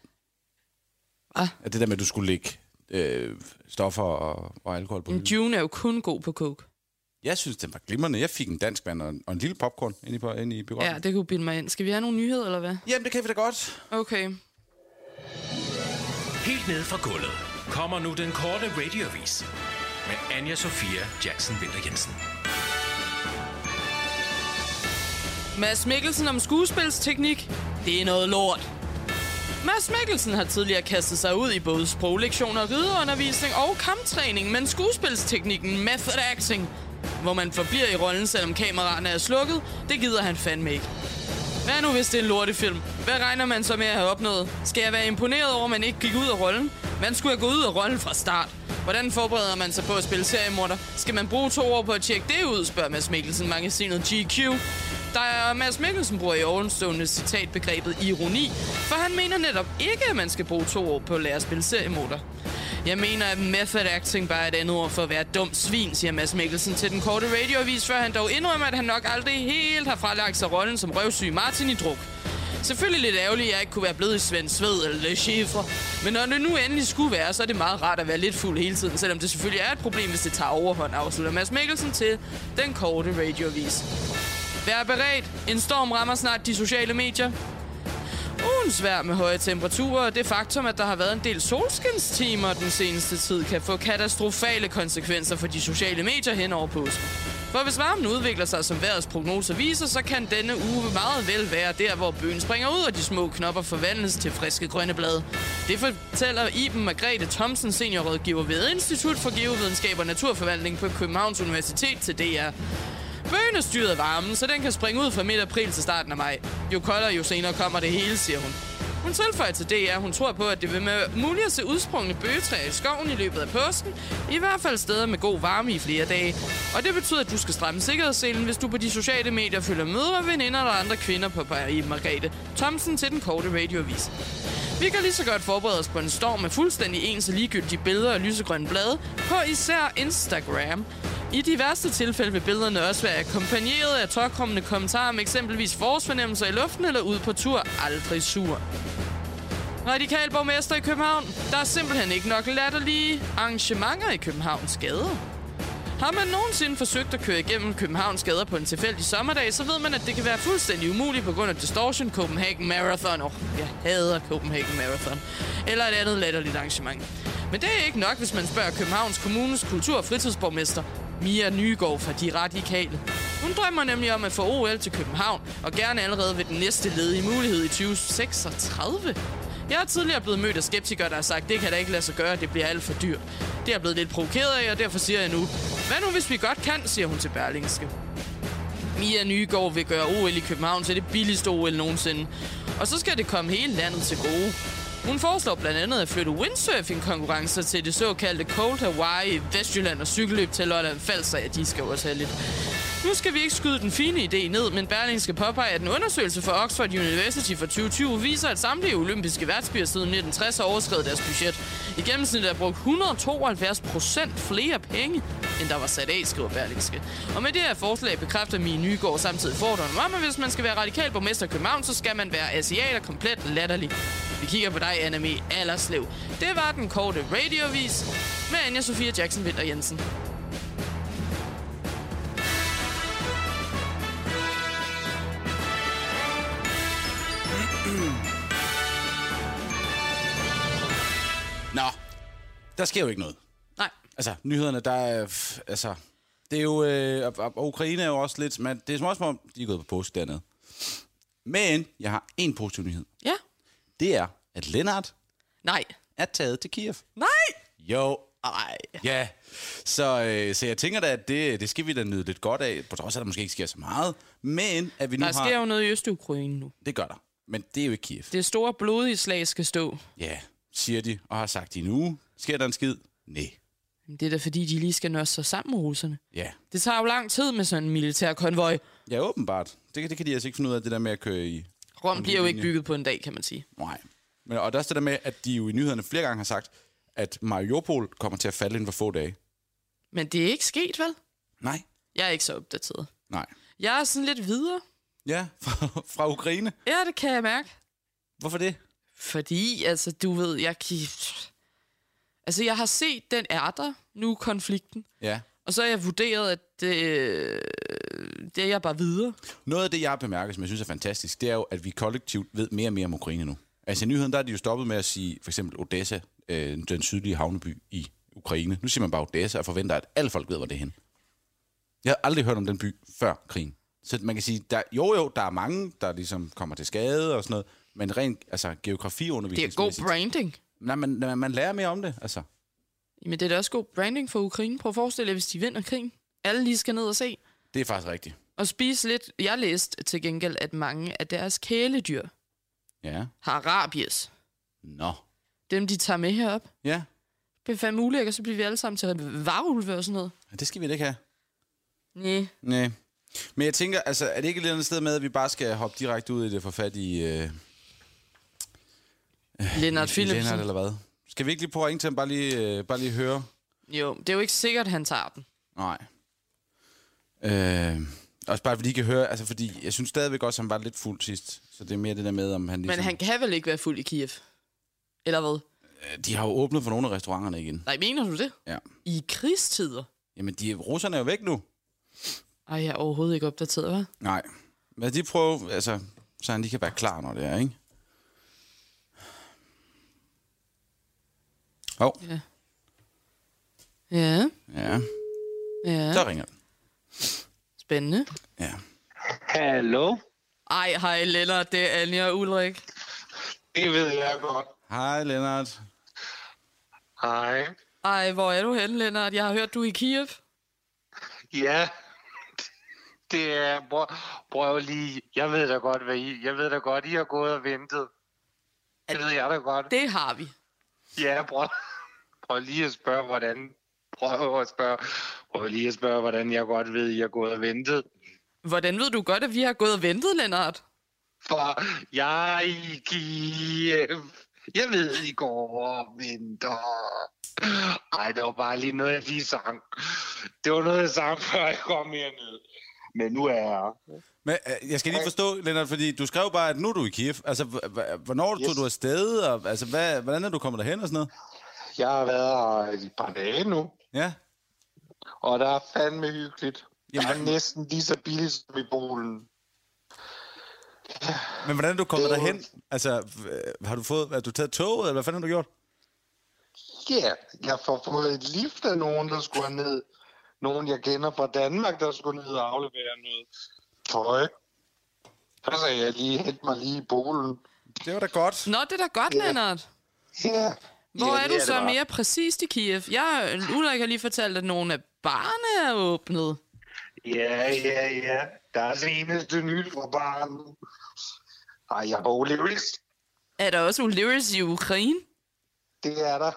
Speaker 2: Ah.
Speaker 1: At det der med, at du skulle lægge øh, stoffer og, og alkohol på
Speaker 2: Men. June er jo kun god på coke.
Speaker 1: Jeg synes, den var glimrende. Jeg fik en dansk vand og en, og en lille popcorn inde i, på- inde i biografen.
Speaker 2: Ja, det kunne bilde mig ind. Skal vi have nogle nyheder, eller hvad?
Speaker 1: Jamen, det kan vi da godt.
Speaker 2: Okay.
Speaker 4: Helt ned fra gulvet kommer nu den korte radiovis med Anja Sofia Jackson Winter Jensen.
Speaker 2: Mads Mikkelsen om skuespilsteknik. Det er noget lort. Mads Mikkelsen har tidligere kastet sig ud i både sproglektioner, rideundervisning og kamptræning, men skuespilsteknikken method acting hvor man forbliver i rollen, selvom kameraerne er slukket, det gider han fandme ikke. Hvad nu, hvis det er en lortefilm? Hvad regner man så med at have opnået? Skal jeg være imponeret over, at man ikke gik ud af rollen? Man skulle have gået ud af rollen fra start. Hvordan forbereder man sig på at spille seriemorder? Skal man bruge to år på at tjekke det ud, spørger Mads Mikkelsen magasinet GQ. Der er Mads Mikkelsen bruger i ovenstående citatbegrebet ironi, for han mener netop ikke, at man skal bruge to år på at lære at spille seriemorder. Jeg mener, at method acting bare er et andet ord for at være dum svin, siger Mads Mikkelsen til den korte radioavis, før han dog indrømmer, at han nok aldrig helt har fralagt sig rollen som røvsyg Martin i druk. Selvfølgelig lidt ærgerligt, at jeg ikke kunne være blevet i Svend Sved eller Le Chiffre. Men når det nu endelig skulle være, så er det meget rart at være lidt fuld hele tiden, selvom det selvfølgelig er et problem, hvis det tager overhånd, afslutter Mads Mikkelsen til den korte radioavis. Vær beredt. En storm rammer snart de sociale medier. Ugens vejr med høje temperaturer og det faktum, at der har været en del solskinstimer den seneste tid, kan få katastrofale konsekvenser for de sociale medier hen over påsken. For hvis varmen udvikler sig, som vejrets prognoser viser, så kan denne uge meget vel være der, hvor bøgen springer ud, og de små knopper forvandles til friske grønne blade. Det fortæller Iben Margrethe Thomsen, seniorrådgiver ved Institut for Geovidenskab og Naturforvaltning på Københavns Universitet til DR bønestyret varmen, så den kan springe ud fra midt april til starten af maj. Jo koldere, jo senere kommer det hele, siger hun. Hun tilføjer til DR, hun tror på, at det vil være muligt at se udsprungne bøgetræer i skoven i løbet af påsken, i hvert fald steder med god varme i flere dage. Og det betyder, at du skal stramme sikkerhedsselen, hvis du på de sociale medier følger mødre, veninder eller andre kvinder på i Margrethe. Thomsen til den korte radioavis. Vi kan lige så godt forberede os på en storm med fuldstændig ens og ligegyldige billeder og lysegrønne blade på især Instagram. I de værste tilfælde vil billederne også være akkompagneret af tårkommende kommentarer om eksempelvis forårsfornemmelser i luften eller ud på tur. Aldrig sur. Radikal borgmester i København. Der er simpelthen ikke nok latterlige arrangementer i Københavns gader. Har man nogensinde forsøgt at køre igennem Københavns gader på en tilfældig sommerdag, så ved man, at det kan være fuldstændig umuligt på grund af Distortion Copenhagen Marathon. Oh, jeg hader Copenhagen Marathon. Eller et andet latterligt arrangement. Men det er ikke nok, hvis man spørger Københavns Kommunes kultur- og fritidsborgmester Mia Nygaard fra De Radikale. Hun drømmer nemlig om at få OL til København, og gerne allerede ved den næste ledige mulighed i 2036. Jeg er tidligere blevet mødt af skeptikere, der har sagt, det kan da ikke lade sig gøre, det bliver alt for dyrt. Det er jeg blevet lidt provokeret af, og derfor siger jeg nu, hvad nu hvis vi godt kan, siger hun til Berlingske. Mia Nygaard vil gøre OL i København til det billigste OL nogensinde. Og så skal det komme hele landet til gode. Hun foreslår blandt andet at flytte windsurfing-konkurrencer til det såkaldte Cold Hawaii, Vestjylland og cykelløb til Lolland Falster. Ja, de skal også have lidt. Nu skal vi ikke skyde den fine idé ned, men Berling skal påpege, at en undersøgelse fra Oxford University fra 2020 viser, at samtlige olympiske værtsbyer siden 1960 har overskrevet deres budget. I gennemsnit er brugt 172 procent flere penge, end der var sat af, skriver Berlingske. Og med det her forslag bekræfter min Nygaard samtidig fordomme om, at hvis man skal være radikal borgmester i København, så skal man være asiat og komplet latterlig. Vi kigger på dig, Annemie Allerslev. Det var den korte radiovis med Anja Sofia Jackson Vinter Jensen.
Speaker 1: Nå, der sker jo ikke noget.
Speaker 2: Nej,
Speaker 1: Altså, nyhederne, der er... Altså, det er jo... Øh, og, og Ukraine er jo også lidt... Men det er som også, om de er gået på påske dernede. Men jeg har en positiv nyhed.
Speaker 2: ja,
Speaker 1: Det er, at Lennart
Speaker 2: nej,
Speaker 1: er taget til Kiev.
Speaker 2: nej.
Speaker 1: Jo, ej. Ja, så, øh, så jeg tænker da, at det, det skal vi da nyde lidt godt af, på trods af, at der måske ikke sker så meget. Men at vi nu
Speaker 2: Der
Speaker 1: har...
Speaker 2: sker jo noget i Øst-Ukraine nu.
Speaker 1: Det gør der. Men det er jo ikke Kiev.
Speaker 2: Det store blodige slag skal stå.
Speaker 1: Ja, siger de, og har sagt i nu. Sker der en skid? Nej.
Speaker 2: Det er da fordi, de lige skal nøsse sig sammen med russerne.
Speaker 1: Ja.
Speaker 2: Det tager jo lang tid med sådan en militær konvoj.
Speaker 1: Ja, åbenbart. Det, det kan de altså ikke finde ud af, det der med at køre i...
Speaker 2: Rom bliver jo ikke bygget på en dag, kan man sige.
Speaker 1: Nej. Men, og der er det der med, at de jo i nyhederne flere gange har sagt, at Mariupol kommer til at falde inden for få dage.
Speaker 2: Men det er ikke sket, vel?
Speaker 1: Nej.
Speaker 2: Jeg er ikke så opdateret.
Speaker 1: Nej.
Speaker 2: Jeg er sådan lidt videre.
Speaker 1: Ja, fra, fra Ukraine.
Speaker 2: Ja, det kan jeg mærke.
Speaker 1: Hvorfor det?
Speaker 2: Fordi, altså, du ved, jeg kan... Altså, jeg har set, den er der nu, konflikten.
Speaker 1: Ja.
Speaker 2: Og så har jeg vurderet, at det, det er jeg bare videre.
Speaker 1: Noget af det, jeg har bemærket, som jeg synes er fantastisk, det er jo, at vi kollektivt ved mere og mere om Ukraine nu. Altså i nyheden, der er de jo stoppet med at sige, for eksempel Odessa, øh, den sydlige havneby i Ukraine. Nu siger man bare Odessa og forventer, at alle folk ved, hvor det er hen. Jeg har aldrig hørt om den by før krigen. Så man kan sige, der, jo jo, der er mange, der ligesom kommer til skade og sådan noget, men rent altså,
Speaker 2: Det er god branding.
Speaker 1: Nej, man, man, man lærer mere om det, altså.
Speaker 2: Men det er da også god branding for Ukraine. Prøv at forestille jer, hvis de vinder krigen. alle lige skal ned og se.
Speaker 1: Det er faktisk rigtigt.
Speaker 2: Og spise lidt. Jeg læste til gengæld, at mange af deres kæledyr
Speaker 1: Ja.
Speaker 2: har rabies.
Speaker 1: Nå.
Speaker 2: Dem, de tager med herop.
Speaker 1: Ja.
Speaker 2: Det er fandme ulækkert, så bliver vi alle sammen til varulve og sådan noget.
Speaker 1: Det skal vi da ikke have.
Speaker 2: Nej.
Speaker 1: Nej. Men jeg tænker, altså, er det ikke et eller andet sted med, at vi bare skal hoppe direkte ud i det for fat i... Øh,
Speaker 2: Lennart
Speaker 1: i
Speaker 2: Philipsen.
Speaker 1: Lennart, eller hvad? Skal vi ikke lige prøve at ringe til ham, bare lige, øh, bare lige høre?
Speaker 2: Jo, det er jo ikke sikkert, han tager den.
Speaker 1: Nej. Øh, også bare fordi I kan høre, altså fordi jeg synes stadigvæk også, at han var lidt fuld sidst. Så det er mere det der med, om han ligesom...
Speaker 2: Men han kan vel ikke være fuld i Kiev? Eller hvad?
Speaker 1: De har jo åbnet for nogle af restauranterne igen.
Speaker 2: Nej, mener du det?
Speaker 1: Ja.
Speaker 2: I krigstider?
Speaker 1: Jamen, de, russerne er jo væk nu.
Speaker 2: Ej, jeg er overhovedet ikke opdateret, hva'?
Speaker 1: Nej. Men de prøver, altså, så han lige kan være klar, når det er, ikke? Åh, oh,
Speaker 2: Ja. Ja,
Speaker 1: ja.
Speaker 2: ja.
Speaker 1: Så ringer den.
Speaker 2: Spændende.
Speaker 1: Ja.
Speaker 5: Hallo?
Speaker 2: Ej, hej Lennart, det er Anja og Ulrik.
Speaker 5: Det ved jeg godt.
Speaker 1: Hej, Lennart.
Speaker 5: Hej.
Speaker 2: Ej, hvor er du henne, Lennart? Jeg har hørt, du er i Kiev.
Speaker 5: Ja, det er... Prøv, prøv lige... Jeg ved da godt, hvad I... Jeg ved da godt, I har gået og ventet. Det ved jeg da godt.
Speaker 2: Det har vi.
Speaker 5: Ja, prøv, prøv lige at spørge, hvordan... Prøv at spørge... Prøv lige at spørge, hvordan jeg godt ved, I har gået og ventet.
Speaker 2: Hvordan ved du godt, at vi har gået og ventet, Lennart?
Speaker 5: For jeg er i Kiev. Jeg ved, I går og venter. Ej, det var bare lige noget, jeg lige sang. Det var noget, jeg sang, før jeg kom herned. Men nu er jeg her.
Speaker 1: Men øh, jeg skal lige forstå, Lennart, fordi du skrev bare, at nu er du i Kiev. Altså, h- h- hvornår yes.
Speaker 5: Yes.
Speaker 1: tog du afsted? Og, altså, hvad, hvordan er du kommet derhen og sådan noget?
Speaker 5: Jeg har været her i et par dage nu,
Speaker 1: Ja.
Speaker 5: Og der er fandme hyggeligt. Jeg er
Speaker 1: Jamen-
Speaker 5: næsten lige så billigt som i Polen.
Speaker 1: Men hvordan er du kommet
Speaker 5: Det er
Speaker 1: derhen? Altså, øh, har du fået, har du taget toget, eller hvad fanden har du gjort?
Speaker 5: Ja, yeah, jeg får fået et lift af nogen, der skulle ned. Nogen, jeg kender fra Danmark, der skulle ned og aflevere noget tøj. Så sagde jeg lige, hent mig lige i Polen.
Speaker 1: Det var da godt.
Speaker 2: Nå, det er da godt,
Speaker 5: Ja.
Speaker 2: Lennart.
Speaker 5: Ja.
Speaker 2: Hvor
Speaker 5: ja,
Speaker 2: er
Speaker 5: det
Speaker 2: du så mere præcist i Kiev? Jeg, Ulrik har lige fortalt, at nogle af barne er åbnet.
Speaker 5: Ja, ja, ja. Der er seneste nyt fra barnet. Ej, jeg Lewis.
Speaker 2: Er der også Ulysses i Ukraine?
Speaker 5: Det er der.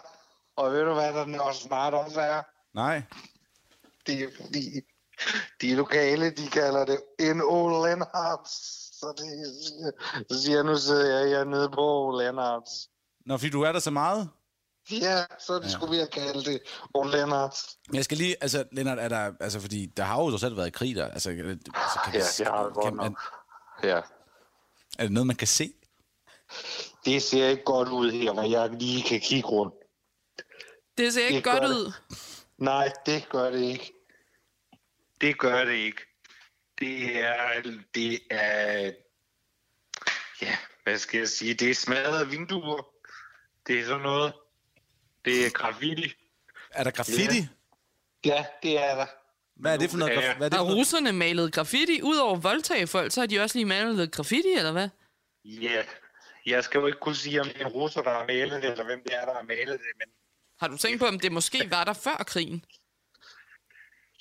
Speaker 5: Og ved du hvad, der også snart også er?
Speaker 1: Nej.
Speaker 5: Det er fordi, de lokale, de kalder det en Ole Lennarts. Så det så siger jeg, nu sidder jeg hernede på Ole Lennarts.
Speaker 1: Nå, fordi du er der så meget?
Speaker 5: Ja, så det ja. skulle vi have kaldt det Ole Lennarts.
Speaker 1: Men jeg skal lige, altså, Lennart, er der, altså, fordi der har jo så selv været krig der. Altså, altså kan vi,
Speaker 5: Ja, det har det godt
Speaker 1: er,
Speaker 5: Ja.
Speaker 1: er det noget, man kan se?
Speaker 5: Det ser ikke godt ud her, hvor jeg lige kan kigge rundt.
Speaker 2: Det ser ikke
Speaker 5: Det
Speaker 2: godt
Speaker 5: gør det.
Speaker 2: ud.
Speaker 5: Nej, det gør det ikke. Det gør det ikke. Det er, det er, ja, hvad skal jeg sige, det er smadrede vinduer. Det er sådan noget. Det er graffiti.
Speaker 1: Er der graffiti?
Speaker 5: Ja. Ja, det er der.
Speaker 1: Hvad er det for noget?
Speaker 5: Ja.
Speaker 1: graf- Hvad er det
Speaker 2: Har
Speaker 1: for noget?
Speaker 2: russerne malet graffiti? Udover voldtage folk, så har de også lige malet graffiti, eller hvad?
Speaker 5: Ja, jeg skal jo ikke kunne sige, om det er russer, der har malet det, eller hvem det er, der har malet det, men
Speaker 2: Har du tænkt på, om det måske var der før krigen?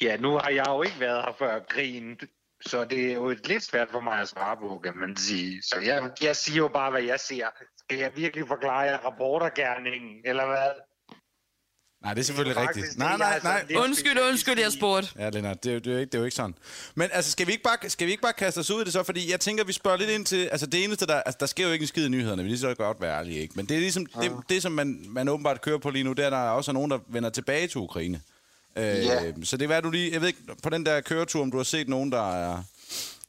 Speaker 5: ja, nu har jeg jo ikke været her før krigen, så det er jo lidt svært for mig at svare på, kan man sige. Så jeg, jeg siger jo bare, hvad jeg ser. Skal jeg virkelig forklare jer rapportergærningen, eller hvad?
Speaker 1: Nej, det er selvfølgelig
Speaker 5: Det er
Speaker 1: rigtigt. Nej,
Speaker 5: det,
Speaker 1: nej,
Speaker 5: er
Speaker 1: nej.
Speaker 2: Undskyld, undskyld, jeg spurgte.
Speaker 1: Ja, Lennart, det er, jo, det, er jo ikke, det er jo ikke sådan. Men altså, skal vi, ikke bare, skal vi ikke bare kaste os ud i det så? Fordi jeg tænker, vi spørger lidt ind til... Altså, det eneste, der... Altså, der sker jo ikke en skid i nyhederne. Vi lige så godt være ærlige, ikke? Men det er ligesom... Det, det som man, man åbenbart kører på lige nu, det er, der er også nogen, der vender tilbage til Ukraine. Øh,
Speaker 5: Ja.
Speaker 1: Så det er, hvad du lige... Jeg ved ikke, på den der køretur, om du har set nogen, der er...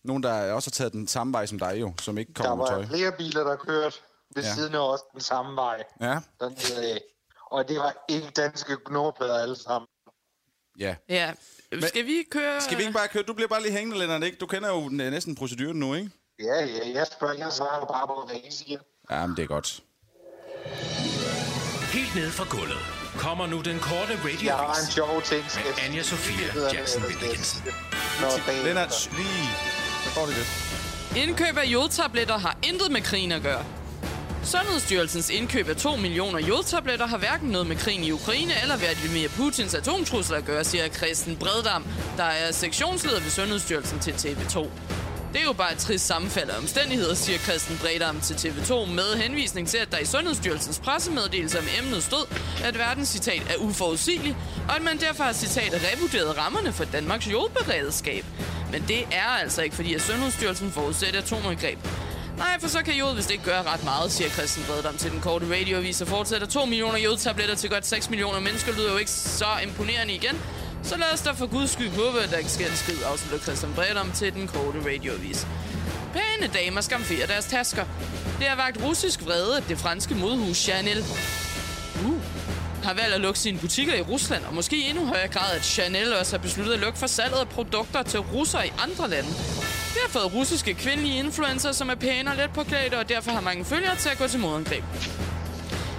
Speaker 1: Nogen, der også har taget den samme vej som dig jo, som ikke
Speaker 5: Der
Speaker 1: kommer med tøj.
Speaker 5: var flere biler, der kørte ved
Speaker 1: Ja.
Speaker 5: ja. siden af os den samme vej.
Speaker 1: Ja,
Speaker 5: Dernede af. Og det var ikke danske gnåplader alle sammen.
Speaker 1: ja.
Speaker 2: Ja. Skal vi køre...
Speaker 1: Skal vi ikke bare køre? Du bliver bare lige hængende, Lennart, ikke? Du kender jo næ- næsten proceduren nu, ikke?
Speaker 5: Ja, ja, jeg spørger, jeg svarer bare på, hvad I siger.
Speaker 1: Ja, men det er godt.
Speaker 4: Helt ned fra gulvet kommer nu den korte
Speaker 5: Jeg har en sjov ting,
Speaker 4: med Anja Sofia Jackson Williamsen.
Speaker 1: Lennart, lige... Så går det lidt.
Speaker 2: Indkøb af jodtabletter har intet med krigen at gøre. Sundhedsstyrelsens indkøb af 2 millioner jodtabletter har hverken noget med krigen i Ukraine eller Vladimir Putins atomtrusler at gøre, siger Christen Breddam, der er sektionsleder ved Sundhedsstyrelsen til TV2. Det er jo bare et trist sammenfald af omstændigheder, siger Christian Bredam til TV2 med henvisning til, at der i Sundhedsstyrelsens pressemeddelelse om emnet stod, at verdens citat er uforudsigelig, og at man derfor har citat revurderet rammerne for Danmarks jordberedskab. Men det er altså ikke, fordi at Sundhedsstyrelsen forudsætter atomangreb. Nej, for så kan jod vist ikke gøre ret meget, siger Christian Bredam til den korte radioavis og fortsætter 2 millioner jodtabletter til godt 6 millioner mennesker lyder jo ikke så imponerende igen, så lad os da for guds skyld håbe, at der ikke sker en skid, afslutter Christian Bredam til den korte radioavis. Pæne damer skamferer deres tasker. Det har vagt russisk vrede, at det franske modhus Chanel uh, har valgt at lukke sine butikker i Rusland, og måske i endnu højere grad, at Chanel også har besluttet at lukke for salget af produkter til russere i andre lande. Vi har fået russiske kvindelige influencer, som er pæne og let påklædte, og derfor har mange følgere til at gå til modangreb.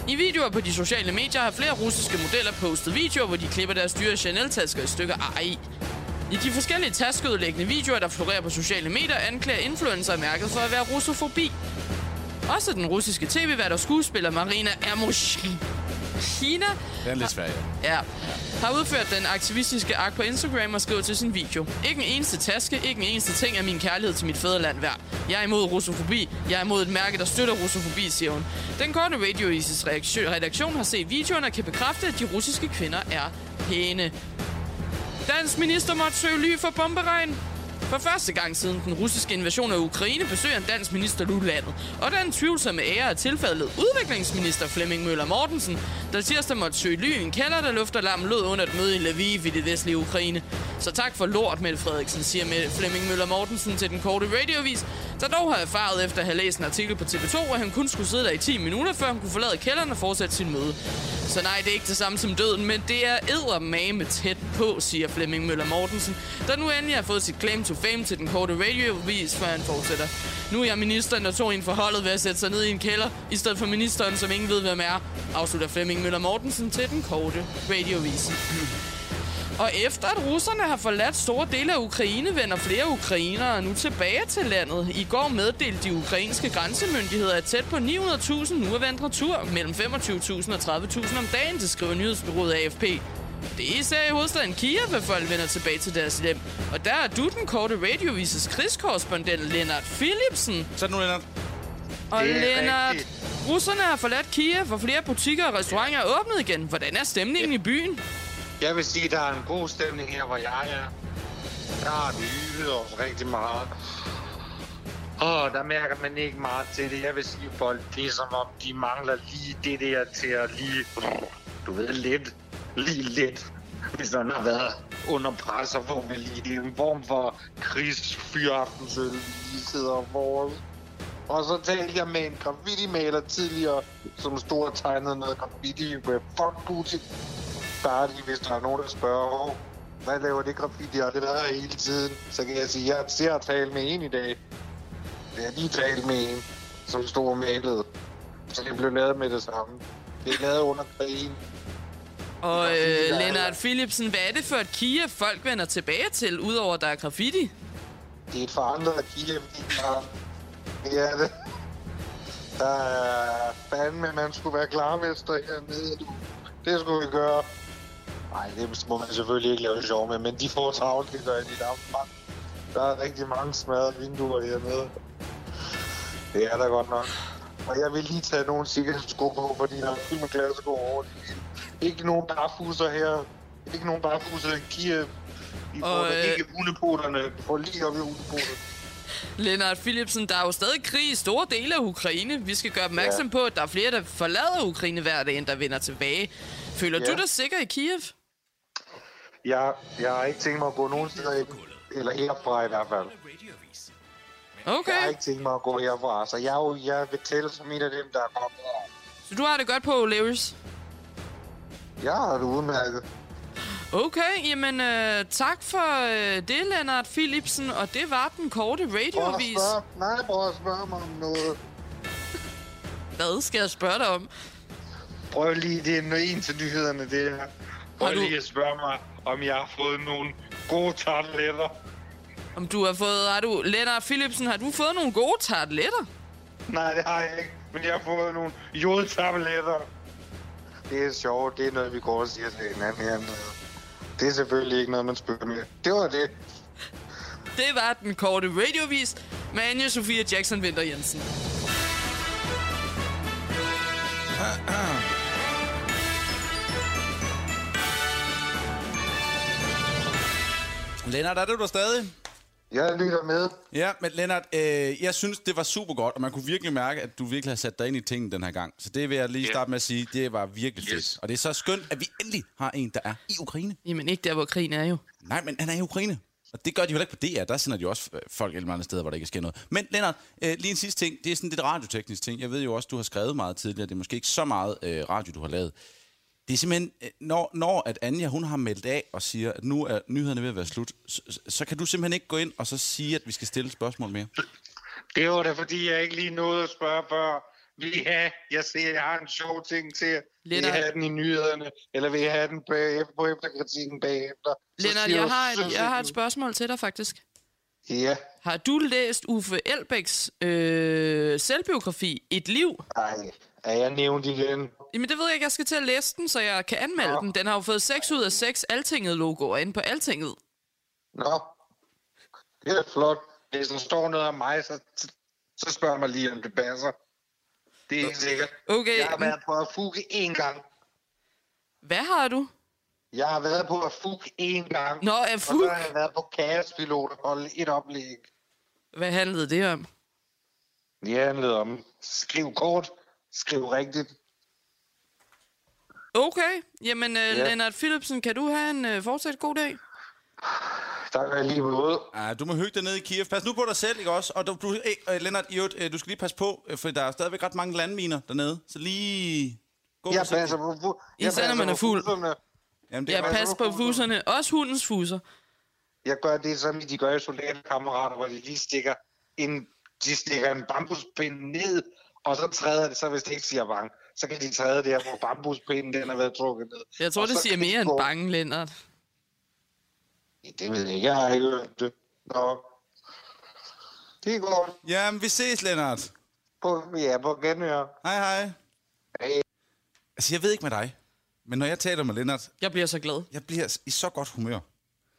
Speaker 2: I videoer på de sociale medier har flere russiske modeller postet videoer, hvor de klipper deres dyre Chanel-tasker i stykker AI. I de forskellige taskeudlæggende videoer, der florerer på sociale medier, anklager influencer mærket for at være russofobi. Også den russiske tv-vært og skuespiller Marina Ermoshina
Speaker 1: Det er lidt svært, ja.
Speaker 2: Ja. Har udført den aktivistiske akt på Instagram og skrevet til sin video. Ikke en eneste taske, ikke en eneste ting er min kærlighed til mit fædreland værd. Jeg er imod russofobi. Jeg er imod et mærke, der støtter russofobi, siger hun. Den korte Radio Isis redaktion har set videoen og kan bekræfte, at de russiske kvinder er pæne. Dansk minister måtte søge ly for bomberegn. For første gang siden den russiske invasion af Ukraine besøger en dansk minister nu landet. Og den tvivlsomme ære er tilfældet udviklingsminister Flemming Møller Mortensen, der tirsdag måtte søge ly i en kælder, der luftalarmen lød under et møde i Lviv i det vestlige Ukraine. Så tak for lort, Mette Frederiksen, siger Flemming Møller Mortensen til den korte radiovis, der dog har erfaret efter at have læst en artikel på TV2, at han kun skulle sidde der i 10 minutter, før han kunne forlade kælderen og fortsætte sin møde. Så nej, det er ikke det samme som døden, men det er eddermame tæt på, siger Flemming Møller Mortensen, der nu endelig har fået sit claim to fame til den korte radiovis, før han fortsætter. Nu er jeg ministeren, der tog en forholdet ved at sætte sig ned i en kælder, i stedet for ministeren, som ingen ved, hvem er, afslutter Flemming Møller Mortensen til den korte radiovis. Og efter at russerne har forladt store dele af Ukraine, vender flere ukrainere nu tilbage til landet. I går meddelte de ukrainske grænsemyndigheder, at tæt på 900.000 nu er vendt retur. Mellem 25.000 og 30.000 om dagen, det skriver nyhedsbyrået AFP. Det er især i hovedstaden Kiev, at folk vender tilbage til deres hjem. Og der er du den korte radiovises krigskorrespondent Lennart Philipsen.
Speaker 1: Så nu, Lennart.
Speaker 2: Og
Speaker 5: Det er
Speaker 2: Lennart,
Speaker 5: rigtigt.
Speaker 2: russerne har forladt Kiev, og flere butikker og restauranter er åbnet igen. Hvordan er stemningen i byen?
Speaker 5: Jeg vil sige, at der er en god stemning her, hvor jeg er. Der har vi hygget os rigtig meget. Og der mærker man ikke meget til det. Jeg vil sige, at folk, det er som om, de mangler lige det der til at lige... Du ved, lidt. Lige lidt. Hvis man har været under pres, så får vi lige det. En form for krigsfyraften, lige sidder vores. Og så talte jeg med en graffiti-maler tidligere, som stod og tegnede noget graffiti med fuck Putin. Bare lige, hvis der er nogen, der spørger, "Åh, hvad laver det graffiti, og det der er hele tiden, så kan jeg sige, jeg ser at tale med en i dag. Jeg har lige talt med en, som stod og malede. Så det blev lavet med det samme. Det er lavet under krigen.
Speaker 2: Og øh,
Speaker 5: er-
Speaker 2: Lennart Philipsen, hvad er det for et Kiev, folk vender tilbage til, udover at der er graffiti?
Speaker 5: Det er et forandret Kiev. Det er det. Der er fandme, man skulle være klarmester hernede. Det skulle vi gøre. Nej, det må man selvfølgelig ikke lave sjov med, men de får travlt, det gør. Der er, mange, der er rigtig mange smadrede vinduer hernede. Det er der godt nok. Og jeg vil lige tage nogle sikkerhedssko på, fordi der er fyldt med glassko over det hele. Ikke nogen barfuser her. Ikke nogen barfuser i Kiev. I får
Speaker 2: Og, øh,
Speaker 5: ikke hundepoterne. Du får lige op i hundepoterne.
Speaker 2: Lennart Philipsen, der er jo stadig krig i store dele af Ukraine. Vi skal gøre opmærksom
Speaker 5: Ja.
Speaker 2: på, at der er flere, der forlader Ukraine hver dag, end der vender tilbage. Føler
Speaker 5: Ja.
Speaker 2: du dig sikker i Kiev?
Speaker 5: Jeg, jeg har ikke tænkt mig at gå nogen steder. Eller herfra i hvert fald.
Speaker 4: Radioavis.
Speaker 5: Jeg har
Speaker 2: Okay,
Speaker 5: ikke tænkt mig at gå herfra. Så jeg, jo, jeg vil tælle som en af dem, der er kommet her.
Speaker 2: så du har det godt på, Lewis?
Speaker 5: Jeg har det udmærket.
Speaker 2: Okay, jamen øh, tak for øh, det, Lennart Philipsen, og det var den korte
Speaker 5: Prøv
Speaker 2: radioavis.
Speaker 5: spørge, nej, prøv at spørge mig om noget.
Speaker 2: Hvad skal jeg spørge dig om?
Speaker 5: Prøv lige, det er en til nyhederne, det her. Prøv
Speaker 2: Har du-
Speaker 5: lige at spørge mig, om jeg har fået nogle gode tarteletter.
Speaker 2: Om du har fået, har du, Lennart Philipsen, har du fået nogle gode tarteletter?
Speaker 5: Nej, det har jeg ikke. Men jeg har fået nogle jodtabletter. Det er sjovt. Det er noget, vi går og siger til hinanden her. Det er selvfølgelig ikke noget, man spørger med. Det var det.
Speaker 2: Det var den korte radiovis med Anja Sofia Jackson Winter Jensen.
Speaker 1: Lennart, er det der stadig?
Speaker 5: Jeg lytter med.
Speaker 1: Ja, men Lennart, øh, jeg synes, det var super godt, og man kunne virkelig mærke, at du virkelig har sat dig ind i tingene den her gang. Så det vil jeg lige starte med at sige, det var virkelig fedt.
Speaker 5: Yes.
Speaker 1: Og det er så skønt, at vi endelig har en, der er i Ukraine.
Speaker 2: Jamen ikke der, hvor krigen er jo.
Speaker 1: Nej, men han er i Ukraine. Og det gør de jo ikke på DR. Der sender de også øh, folk alle andre steder, hvor der ikke sker noget. Men Lennart, øh, lige en sidste ting. Det er sådan lidt radioteknisk ting. Jeg ved jo også, du har skrevet meget tidligere. Det er måske ikke så meget øh, radio, du har lavet. Det er simpelthen, øh, når, når at Anja hun har meldt af og siger, at nu er nyhederne ved at være slut, så, så kan du simpelthen ikke gå ind og så sige, at vi skal stille spørgsmål mere.
Speaker 5: Det var da, fordi jeg ikke lige nåede at spørge før. Vil I have, jeg ser, jeg har en sjov ting til jer. Vil I
Speaker 2: Lennart.
Speaker 5: have den i nyhederne, eller vil I have den bagefter, på efterkritikken bagefter?
Speaker 2: Lennart, jeg har, et, jeg har et spørgsmål til dig faktisk.
Speaker 5: Ja,
Speaker 2: Har du læst Uffe Elbæks øh, selvbiografi, Et Liv?
Speaker 5: ej, er jeg nævnt igen?
Speaker 2: Jamen det ved jeg ikke, jeg skal til at læse den, så jeg kan anmelde
Speaker 5: Nå.
Speaker 2: den. Den har jo fået 6 ud af 6 Altinget-logoer inde på Altinget.
Speaker 5: Nå, det er flot. Hvis der står noget om mig, så, så, så spørg mig lige, om det passer. Det er ikke sikkert.
Speaker 2: Okay,
Speaker 5: Jeg har været på at fuge én gang.
Speaker 2: Hvad har du?
Speaker 5: Jeg har været på at fuge én gang.
Speaker 2: Nå, er
Speaker 5: Og
Speaker 2: fug?
Speaker 5: så har jeg været på kaospilot og holde et oplæg.
Speaker 2: Hvad handlede det om?
Speaker 5: Det handlede om, skriv kort, skriv rigtigt.
Speaker 2: Okay, jamen øh,
Speaker 5: Ja.
Speaker 2: Lennart Philipsen, kan du have en øh, fortsat god dag?
Speaker 5: Der er jeg lige ude.
Speaker 1: Ja, du må hygge dig ned i Kiev. Pas nu på dig selv, ikke også? Og du, du hey, Lennart, i øh, du skal lige passe på, øh, for der er stadigvæk ret mange landminer dernede. Så lige... Gå
Speaker 5: Jeg passer på, fu- jeg
Speaker 2: Især når
Speaker 5: passer
Speaker 2: man er
Speaker 5: på
Speaker 2: fuld.
Speaker 1: Jamen, det
Speaker 2: Jeg
Speaker 1: er
Speaker 5: passer på fuserne.
Speaker 2: Også hundens fuser.
Speaker 5: Jeg gør det, som de gør i soldaterkammerater, hvor de lige stikker en, de stikker en bambuspind ned, og så træder det, så hvis det ikke siger bang, så kan de træde der, hvor bambuspinden den har været trukket ned.
Speaker 2: Jeg tror,
Speaker 5: Og
Speaker 2: det
Speaker 5: så
Speaker 2: siger
Speaker 5: kan de
Speaker 2: mere end
Speaker 5: gå-
Speaker 2: bange, Lennart.
Speaker 5: Det ved jeg ikke, jeg har ikke hørt det. Nå. Det er godt.
Speaker 1: Jamen, vi ses, Lennart.
Speaker 5: På, ja, på genhør.
Speaker 1: Hej, hej.
Speaker 5: Hej.
Speaker 1: Altså, jeg ved ikke med dig, men når jeg taler med Lennart,
Speaker 2: Jeg bliver så glad.
Speaker 1: jeg bliver i så godt humør.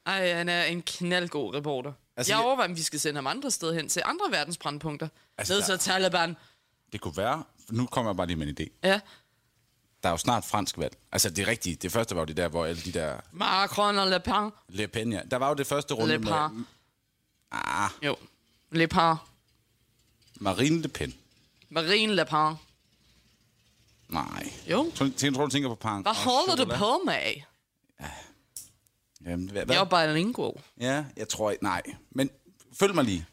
Speaker 2: Ej, han er en knaldgod reporter.
Speaker 1: Altså,
Speaker 2: jeg overvejer, om vi skal sende ham andre steder hen til andre verdensbrandpunkter.
Speaker 1: Altså,
Speaker 2: Ned
Speaker 1: der-
Speaker 2: til Taliban.
Speaker 1: Det kunne være... Nu kommer jeg bare lige med en idé.
Speaker 2: Ja.
Speaker 1: Der er jo snart fransk valg. Altså, det rigtigt. Det første var jo det der, hvor alle de der...
Speaker 2: Macron og Le Pen.
Speaker 1: Le Pen, ja. Der var jo det første runde
Speaker 2: Le
Speaker 1: med...
Speaker 2: Pen.
Speaker 1: Ah,
Speaker 2: Jo. Le Pen.
Speaker 1: Marine Le Pen.
Speaker 2: Marine Le Pen.
Speaker 1: Nej.
Speaker 2: Jo.
Speaker 1: Tror, tror, tror du tænker på Pang?
Speaker 2: Hvad holder du på med?
Speaker 1: Jamen, hvad, hvad?
Speaker 2: Jeg er bilingual.
Speaker 1: Ja, jeg tror ikke... Nej. Men følg mig lige.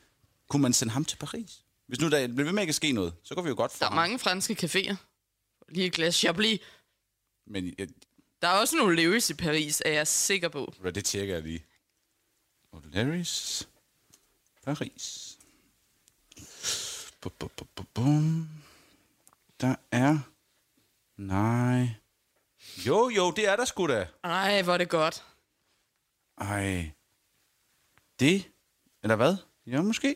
Speaker 1: Kunne man sende ham til Paris? Hvis nu der bliver ved med ikke at ske noget, så går vi jo godt for
Speaker 2: Der er
Speaker 1: ham.
Speaker 2: mange franske caféer. Lige et glas Chablis.
Speaker 1: Men jeg,
Speaker 2: Der er også nogle Lewis i Paris, er jeg sikker på.
Speaker 1: Hvad, det tjekker jeg lige. O'Learys. Paris. Bum, bum. Der er... Nej. Jo, jo, det er der sgu da.
Speaker 2: Ej, hvor er det godt.
Speaker 1: Ej. Det? Eller hvad? Ja, måske.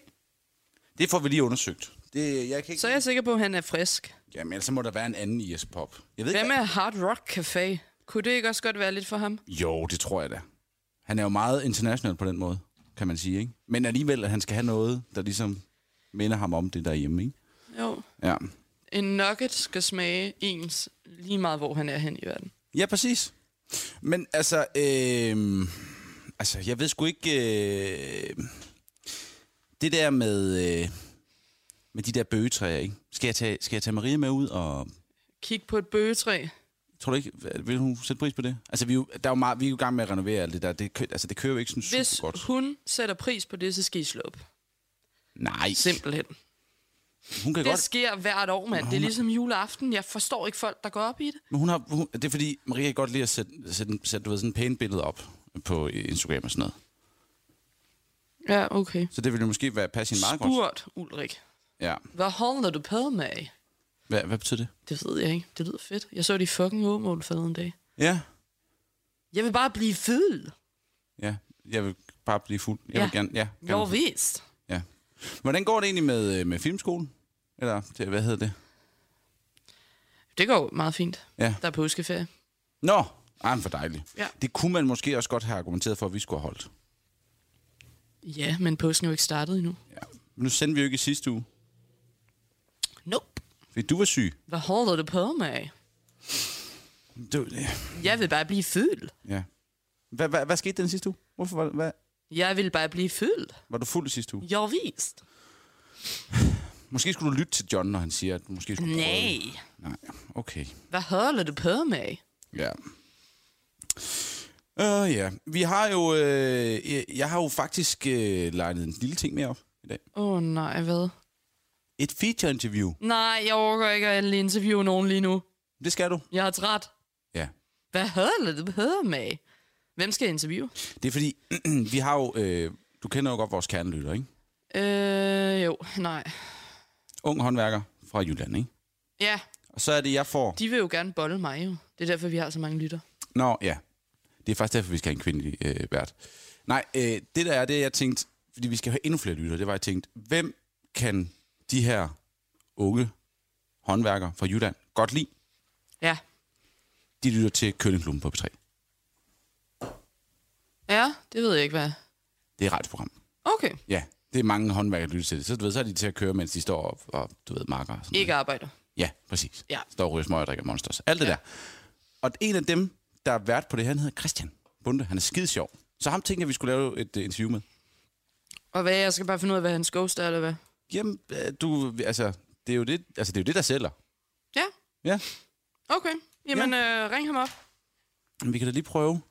Speaker 1: Det får vi lige undersøgt. Det, jeg kan ikke...
Speaker 2: Så er jeg sikker på, at han er frisk.
Speaker 1: Jamen, ellers må der være en anden IS Pop. Jeg ved
Speaker 2: Hvad
Speaker 1: ikke...
Speaker 2: med Hard Rock Café? Kunne det ikke også godt være lidt for ham?
Speaker 1: Jo, det tror jeg da. Han er jo meget international på den måde, kan man sige, ikke? Men alligevel, at han skal have noget, der ligesom minder ham om det derhjemme, ikke?
Speaker 2: Jo.
Speaker 1: Ja.
Speaker 2: En nugget skal smage ens lige meget, hvor han er hen i verden.
Speaker 1: Ja, præcis. Men altså, øh, altså, jeg ved sgu ikke... Øh, det der med, øh, med de der bøgetræer, ikke? Skal jeg, tage, skal jeg tage Maria med ud og...
Speaker 2: Kig på et bøgetræ.
Speaker 1: Tror du ikke, vil hun sætte pris på det? Altså, vi er jo, der er jo meget, vi er jo i gang med at renovere alt det der. Det, kø, altså, det kører jo ikke sådan
Speaker 2: Hvis
Speaker 1: super godt.
Speaker 2: hun sætter pris på det, så skal I slå op.
Speaker 1: Nej,
Speaker 2: Simpelthen.
Speaker 1: hun kan
Speaker 2: Det
Speaker 1: godt...
Speaker 2: sker hvert år, mand. Det er ligesom juleaften. Jeg forstår ikke folk, der går op i det.
Speaker 1: Men hun har, hun, det er fordi, Maria kan godt lide at sætte, sætte, sætte du ved, sådan en pænt billede op på Instagram og sådan noget.
Speaker 2: Ja, okay.
Speaker 1: Så det ville jo måske være passe hende meget godt.
Speaker 2: Ulrik.
Speaker 1: Ja.
Speaker 2: Hvad holder du på med?
Speaker 1: Hvad, hvad betyder det?
Speaker 2: Det ved jeg ikke. Det lyder fedt. Jeg så det i fucking åmål forleden dag.
Speaker 1: Ja.
Speaker 2: Jeg vil bare blive fuld.
Speaker 1: Ja, jeg vil bare blive fuld. Jeg
Speaker 2: Ja.
Speaker 1: vil gerne, ja.
Speaker 2: Jo,
Speaker 1: Gerne.
Speaker 2: vist.
Speaker 1: Ja. Hvordan går det egentlig med, øh, med filmskolen? Eller, det, hvad hedder det?
Speaker 2: Det går jo meget fint.
Speaker 1: Ja.
Speaker 2: Der er påskeferie.
Speaker 1: Nå, ej, for dejligt.
Speaker 2: Ja.
Speaker 1: Det kunne man måske også godt have argumenteret for, at vi skulle have holdt.
Speaker 2: Ja, men påsken er jo ikke startet endnu.
Speaker 1: Ja. Men nu sendte vi jo ikke i sidste uge,
Speaker 2: Nope.
Speaker 1: fordi du var syg.
Speaker 2: Hvad holder du på med?
Speaker 1: Du, ja.
Speaker 2: Jeg vil bare blive fuld.
Speaker 1: ja. Hvad, hvad, hvad skete den sidste uge? Hvorfor var, hvad,
Speaker 2: Jeg vil bare blive fuld.
Speaker 1: var du fuld sidste uge?
Speaker 2: Jeg vist.
Speaker 1: Måske skulle du lytte til John, når han siger, at du måske skulle prøve.
Speaker 2: Nej.
Speaker 1: Nej, okay.
Speaker 2: Hvad holder du på med?
Speaker 1: Ja. Øh, ja. Vi har jo... Øh, jeg- har jo faktisk øh, legnet en lille ting mere op i dag.
Speaker 2: Åh oh, nej, hvad?
Speaker 1: Et feature-interview.
Speaker 2: Nej, jeg overgår ikke at interviewe nogen lige nu.
Speaker 1: Det skal du.
Speaker 2: Jeg er træt.
Speaker 1: Ja.
Speaker 2: Hvad holder du på med? Hvem skal jeg interviewe?
Speaker 1: Det er fordi, vi har jo... Øh, du kender jo godt vores kernelytter, ikke?
Speaker 2: Øh, jo, nej.
Speaker 1: Ung håndværker fra Jylland, ikke?
Speaker 2: Ja,
Speaker 1: Og så er det, jeg får...
Speaker 2: de vil jo gerne bolle mig jo. Det er derfor, vi har så mange lytter.
Speaker 1: Nå, ja. Det er faktisk derfor, vi skal have en kvindelig øh, vært. Nej, øh, det der er det, jeg tænkte... Fordi vi skal have endnu flere lytter. Det var, jeg tænkte, hvem kan de her unge håndværkere fra Jylland godt lide?
Speaker 2: Ja.
Speaker 1: De lytter til Køllingklubben på P3.
Speaker 2: Ja, det ved jeg ikke, hvad.
Speaker 1: Det er et radioprogram.
Speaker 2: Okay,
Speaker 1: Ja, det er mange håndværkere, der lytter til det. Så, du ved, så er de til at køre, mens de står op og, du ved, marker. Og sådan
Speaker 2: ikke
Speaker 1: noget.
Speaker 2: arbejder.
Speaker 1: Ja, præcis.
Speaker 2: Ja.
Speaker 1: Står og ryger smøger og drikker monsters. Alt det ja. der. Og en af dem, der er vært på det, han hedder Christian Bunde. Han er skide sjov. Så ham tænker jeg, vi skulle lave et uh, interview med.
Speaker 2: Og hvad, jeg skal bare finde ud af, hvad hans ghost er, eller hvad?
Speaker 1: Jamen, øh, du, altså, det er jo det, altså, det, er jo det der sælger.
Speaker 2: Ja,
Speaker 1: Ja,
Speaker 2: okay. Jamen, ja. øh, ring ham op.
Speaker 1: men vi kan da lige prøve.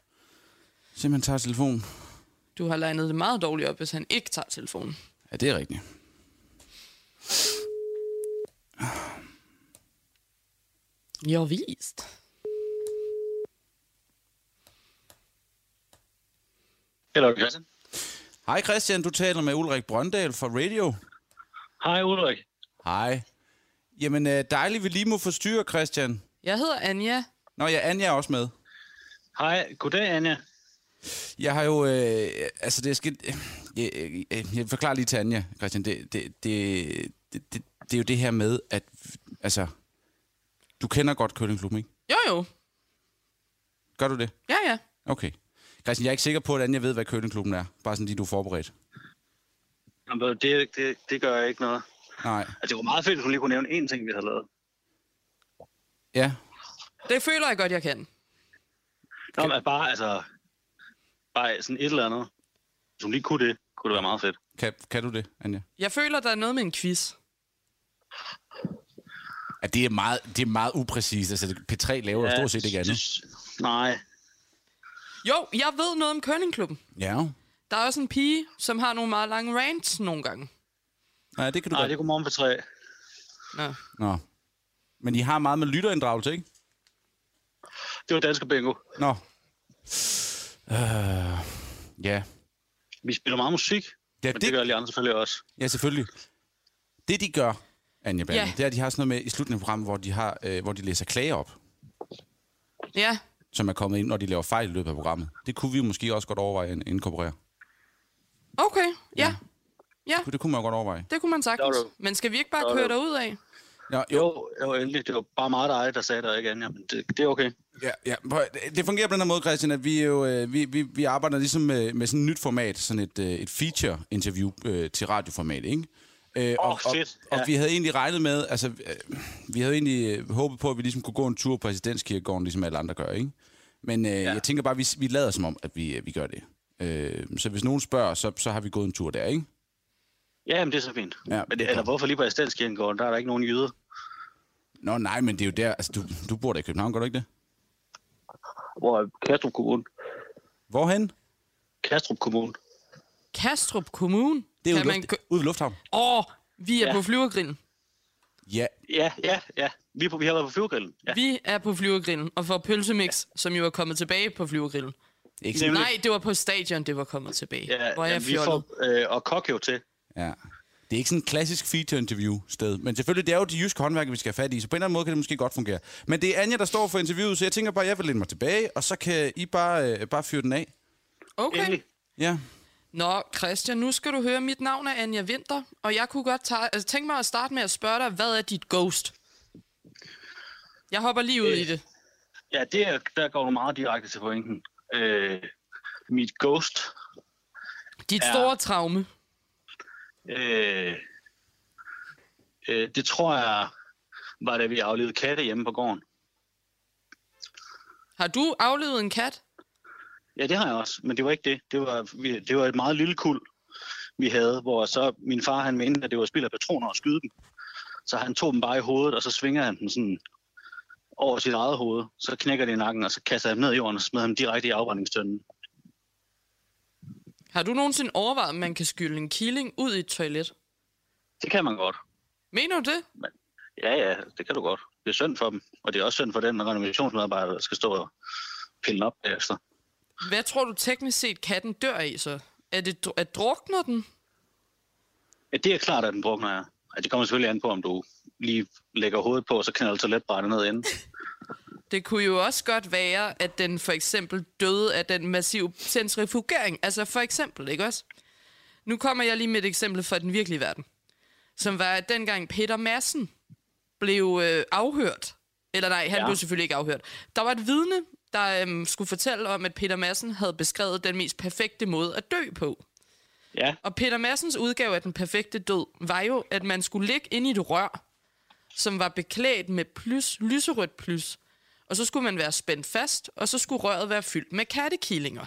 Speaker 1: Se, han tager telefonen.
Speaker 2: Du har legnet det meget dårligt op, hvis han ikke tager telefonen.
Speaker 1: Ja, det er rigtigt.
Speaker 2: Ja, vist.
Speaker 6: Hello, Christian.
Speaker 1: Hej Christian, du taler med Ulrik Brøndal fra Radio.
Speaker 6: Hej, Ulrik.
Speaker 1: Hej. Jamen, øh, dejligt, vi lige må forstyrre, Christian.
Speaker 2: Jeg hedder Anja.
Speaker 1: Nå ja, Anja er også med.
Speaker 6: Hej, goddag, Anja.
Speaker 1: Jeg har jo, øh, altså det er øh, jeg, jeg, jeg forklarer lige til Anja, Christian, det, det, det, det, det, det er jo det her med, at, altså, du kender godt Køllingklubben, ikke?
Speaker 2: Jo, jo.
Speaker 1: Gør du det?
Speaker 2: Ja, ja.
Speaker 1: Okay. Christian, jeg er ikke sikker på, at Anja ved, hvad Køllingklubben er. Bare sådan lige, du er forberedt.
Speaker 6: Jamen, Det, det, det gør jeg ikke noget.
Speaker 1: Nej.
Speaker 6: Altså, det var meget fedt, at hun lige kunne nævne én ting, vi har lavet.
Speaker 1: Ja.
Speaker 2: Det føler jeg godt, jeg kan.
Speaker 6: Nå, men bare, altså, bare sådan et eller andet. Hvis hun lige kunne det, kunne det være meget fedt.
Speaker 1: Kan, kan du det, Anja?
Speaker 2: Jeg føler, der er noget med en quiz.
Speaker 1: Ja, det er meget, det er meget upræcist. Altså, P3 laver ja, stort set ikke andet.
Speaker 6: det- Nej.
Speaker 2: Jo, jeg ved noget om Kønningklubben.
Speaker 1: Ja.
Speaker 2: Der er også en pige, som har nogle meget lange rants nogle gange.
Speaker 1: Nej, det kan du
Speaker 6: Nej,
Speaker 1: godt.
Speaker 6: det er godmorgen på tre.
Speaker 2: Nå.
Speaker 1: Nå. Men I har meget med lytterinddragelse, ikke?
Speaker 6: Det var danske bingo.
Speaker 1: Nå. Øh, ja.
Speaker 6: Vi spiller meget musik,
Speaker 1: Ja,
Speaker 6: men det, det gør alle andre selvfølgelig også.
Speaker 1: Ja, selvfølgelig. Det, de gør, Anja Bande,
Speaker 2: Ja.
Speaker 1: det er, at de har sådan noget med i slutningen af programmet, hvor de, har, øh, hvor de læser klager op,
Speaker 2: Ja,
Speaker 1: som er kommet ind, når de laver fejl i løbet af programmet. Det kunne vi måske også godt overveje at inkorporere.
Speaker 2: okay. Ja, ja
Speaker 1: Det kunne man godt overveje.
Speaker 2: det kunne man sagtens. Men skal vi ikke bare køre
Speaker 6: du.
Speaker 2: derud af?
Speaker 1: Nå, jo,
Speaker 6: Jo, jo, endelig. Det var bare meget dig, der sagde det, ikke Anja, men det, det er okay.
Speaker 1: ja, ja. Det fungerer på den her måde, Christian, at vi, jo, øh, vi, vi, vi arbejder ligesom med, med sådan et nyt format, sådan et, øh, et feature-interview øh, til radioformat, ikke? Øh, og, og,
Speaker 6: fedt,
Speaker 1: og
Speaker 6: ja.
Speaker 1: vi havde egentlig regnet med, altså, øh, vi havde egentlig øh, håbet på, at vi ligesom kunne gå en tur på Residenskirkegården, ligesom alle andre gør, ikke? Men øh, ja. jeg tænker bare, at vi, vi lader som om, at vi, vi gør det. Øh, så hvis nogen spørger, så, så har vi gået en tur der, ikke?
Speaker 6: Ja, men det er så fint.
Speaker 1: Ja,
Speaker 6: men det, eller hvorfor lige på Astenskirkegården? Der er der ikke nogen jyder.
Speaker 1: Nå nej, men det er jo der, altså du, du bor der i København, gør du ikke det?
Speaker 6: Hvor er Kastrup Kommune?
Speaker 1: Hvorhen?
Speaker 6: Kastrup Kommune.
Speaker 2: Kastrup Kommune?
Speaker 1: Det er jo luft,
Speaker 2: man
Speaker 1: ude ved Lufthavn.
Speaker 2: Åh, vi er
Speaker 6: Ja.
Speaker 2: på flyvergrillen.
Speaker 1: Ja,
Speaker 6: Ja, ja, ja. Vi, er på, vi har været på flyvergrillen. Ja.
Speaker 2: Vi er på flyvergrillen og får pølsemix, som jo er kommet tilbage på flyvergrillen.
Speaker 1: ikke.
Speaker 6: Nemlig.
Speaker 2: Nej, det var på stadion, det var kommet tilbage.
Speaker 6: Ja,
Speaker 2: Hvor er
Speaker 6: ja,
Speaker 2: jeg
Speaker 6: vi får øh, og kok jo til.
Speaker 1: Ja. Det er ikke sådan en klassisk feature-interview-sted. Men selvfølgelig, det er jo de jyske håndværker, vi skal have fat i, så på en eller anden måde kan det måske godt fungere. Men det er Anja, der står for interviewet, så jeg tænker bare, at jeg vil læne mig tilbage, og så kan I bare, øh, bare fyre den af.
Speaker 2: Okay.
Speaker 6: Endelig.
Speaker 1: Ja.
Speaker 2: Nå, Christian, nu skal du høre, mit navn er Anja Winter, og jeg kunne godt tage, altså, tænke mig at starte med at spørge dig, hvad er dit ghost? Jeg hopper lige ud
Speaker 6: Øh.
Speaker 2: i det.
Speaker 6: Ja, det er, der går du meget direkte til pointen. Øh, mit ghost,
Speaker 2: Dit
Speaker 6: Ja.
Speaker 2: store traume.
Speaker 6: øh, øh, det tror jeg var da vi aflevede katte hjemme på gården.
Speaker 2: Har du aflevet en kat?
Speaker 6: Ja, det har jeg også, men det var ikke det. Det var, det var et meget lille kul, vi havde, hvor så min far han mente, at det var spild af patroner at skyde dem. Så han tog dem bare i hovedet, og så svinger han dem sådan over sit eget hoved. Så knækker det i nakken, og så kaster han dem ned i jorden og smider dem direkte i afbrændingstønden.
Speaker 2: Har du nogensinde overvejet, at man kan skylde en killing ud i et toilet?
Speaker 6: Det kan man godt.
Speaker 2: Mener du det?
Speaker 6: Ja, ja, det kan du godt. Det er synd for dem, og det er også synd for den renovationsmedarbejder, der skal stå og pille den op bagefter.
Speaker 2: Hvad tror du teknisk set katten dør i så? Er det at drukner den?
Speaker 6: Ja, det er klart, at den drukner er. Ja, det kommer selvfølgelig an på, om du lige lægger hovedet på, og så knalder toiletbrættet ned inden.
Speaker 2: Det kunne jo også godt være, at den for eksempel døde af den massive centrifugering. Altså for eksempel, ikke også? Nu kommer jeg lige med et eksempel fra den virkelige verden. Som var, at dengang Peter Madsen blev øh, afhørt. Eller nej, han. Ja. blev selvfølgelig ikke afhørt. Der var et vidne, der øhm, skulle fortælle om, at Peter Madsen havde beskrevet den mest perfekte måde at dø på.
Speaker 6: Ja,
Speaker 2: Og Peter Massens udgave af den perfekte død var jo, at man skulle ligge inde i et rør, som var beklædt med plys, lyserødt plys. Og så skulle man være spændt fast, og så skulle røret være fyldt med kattekillinger.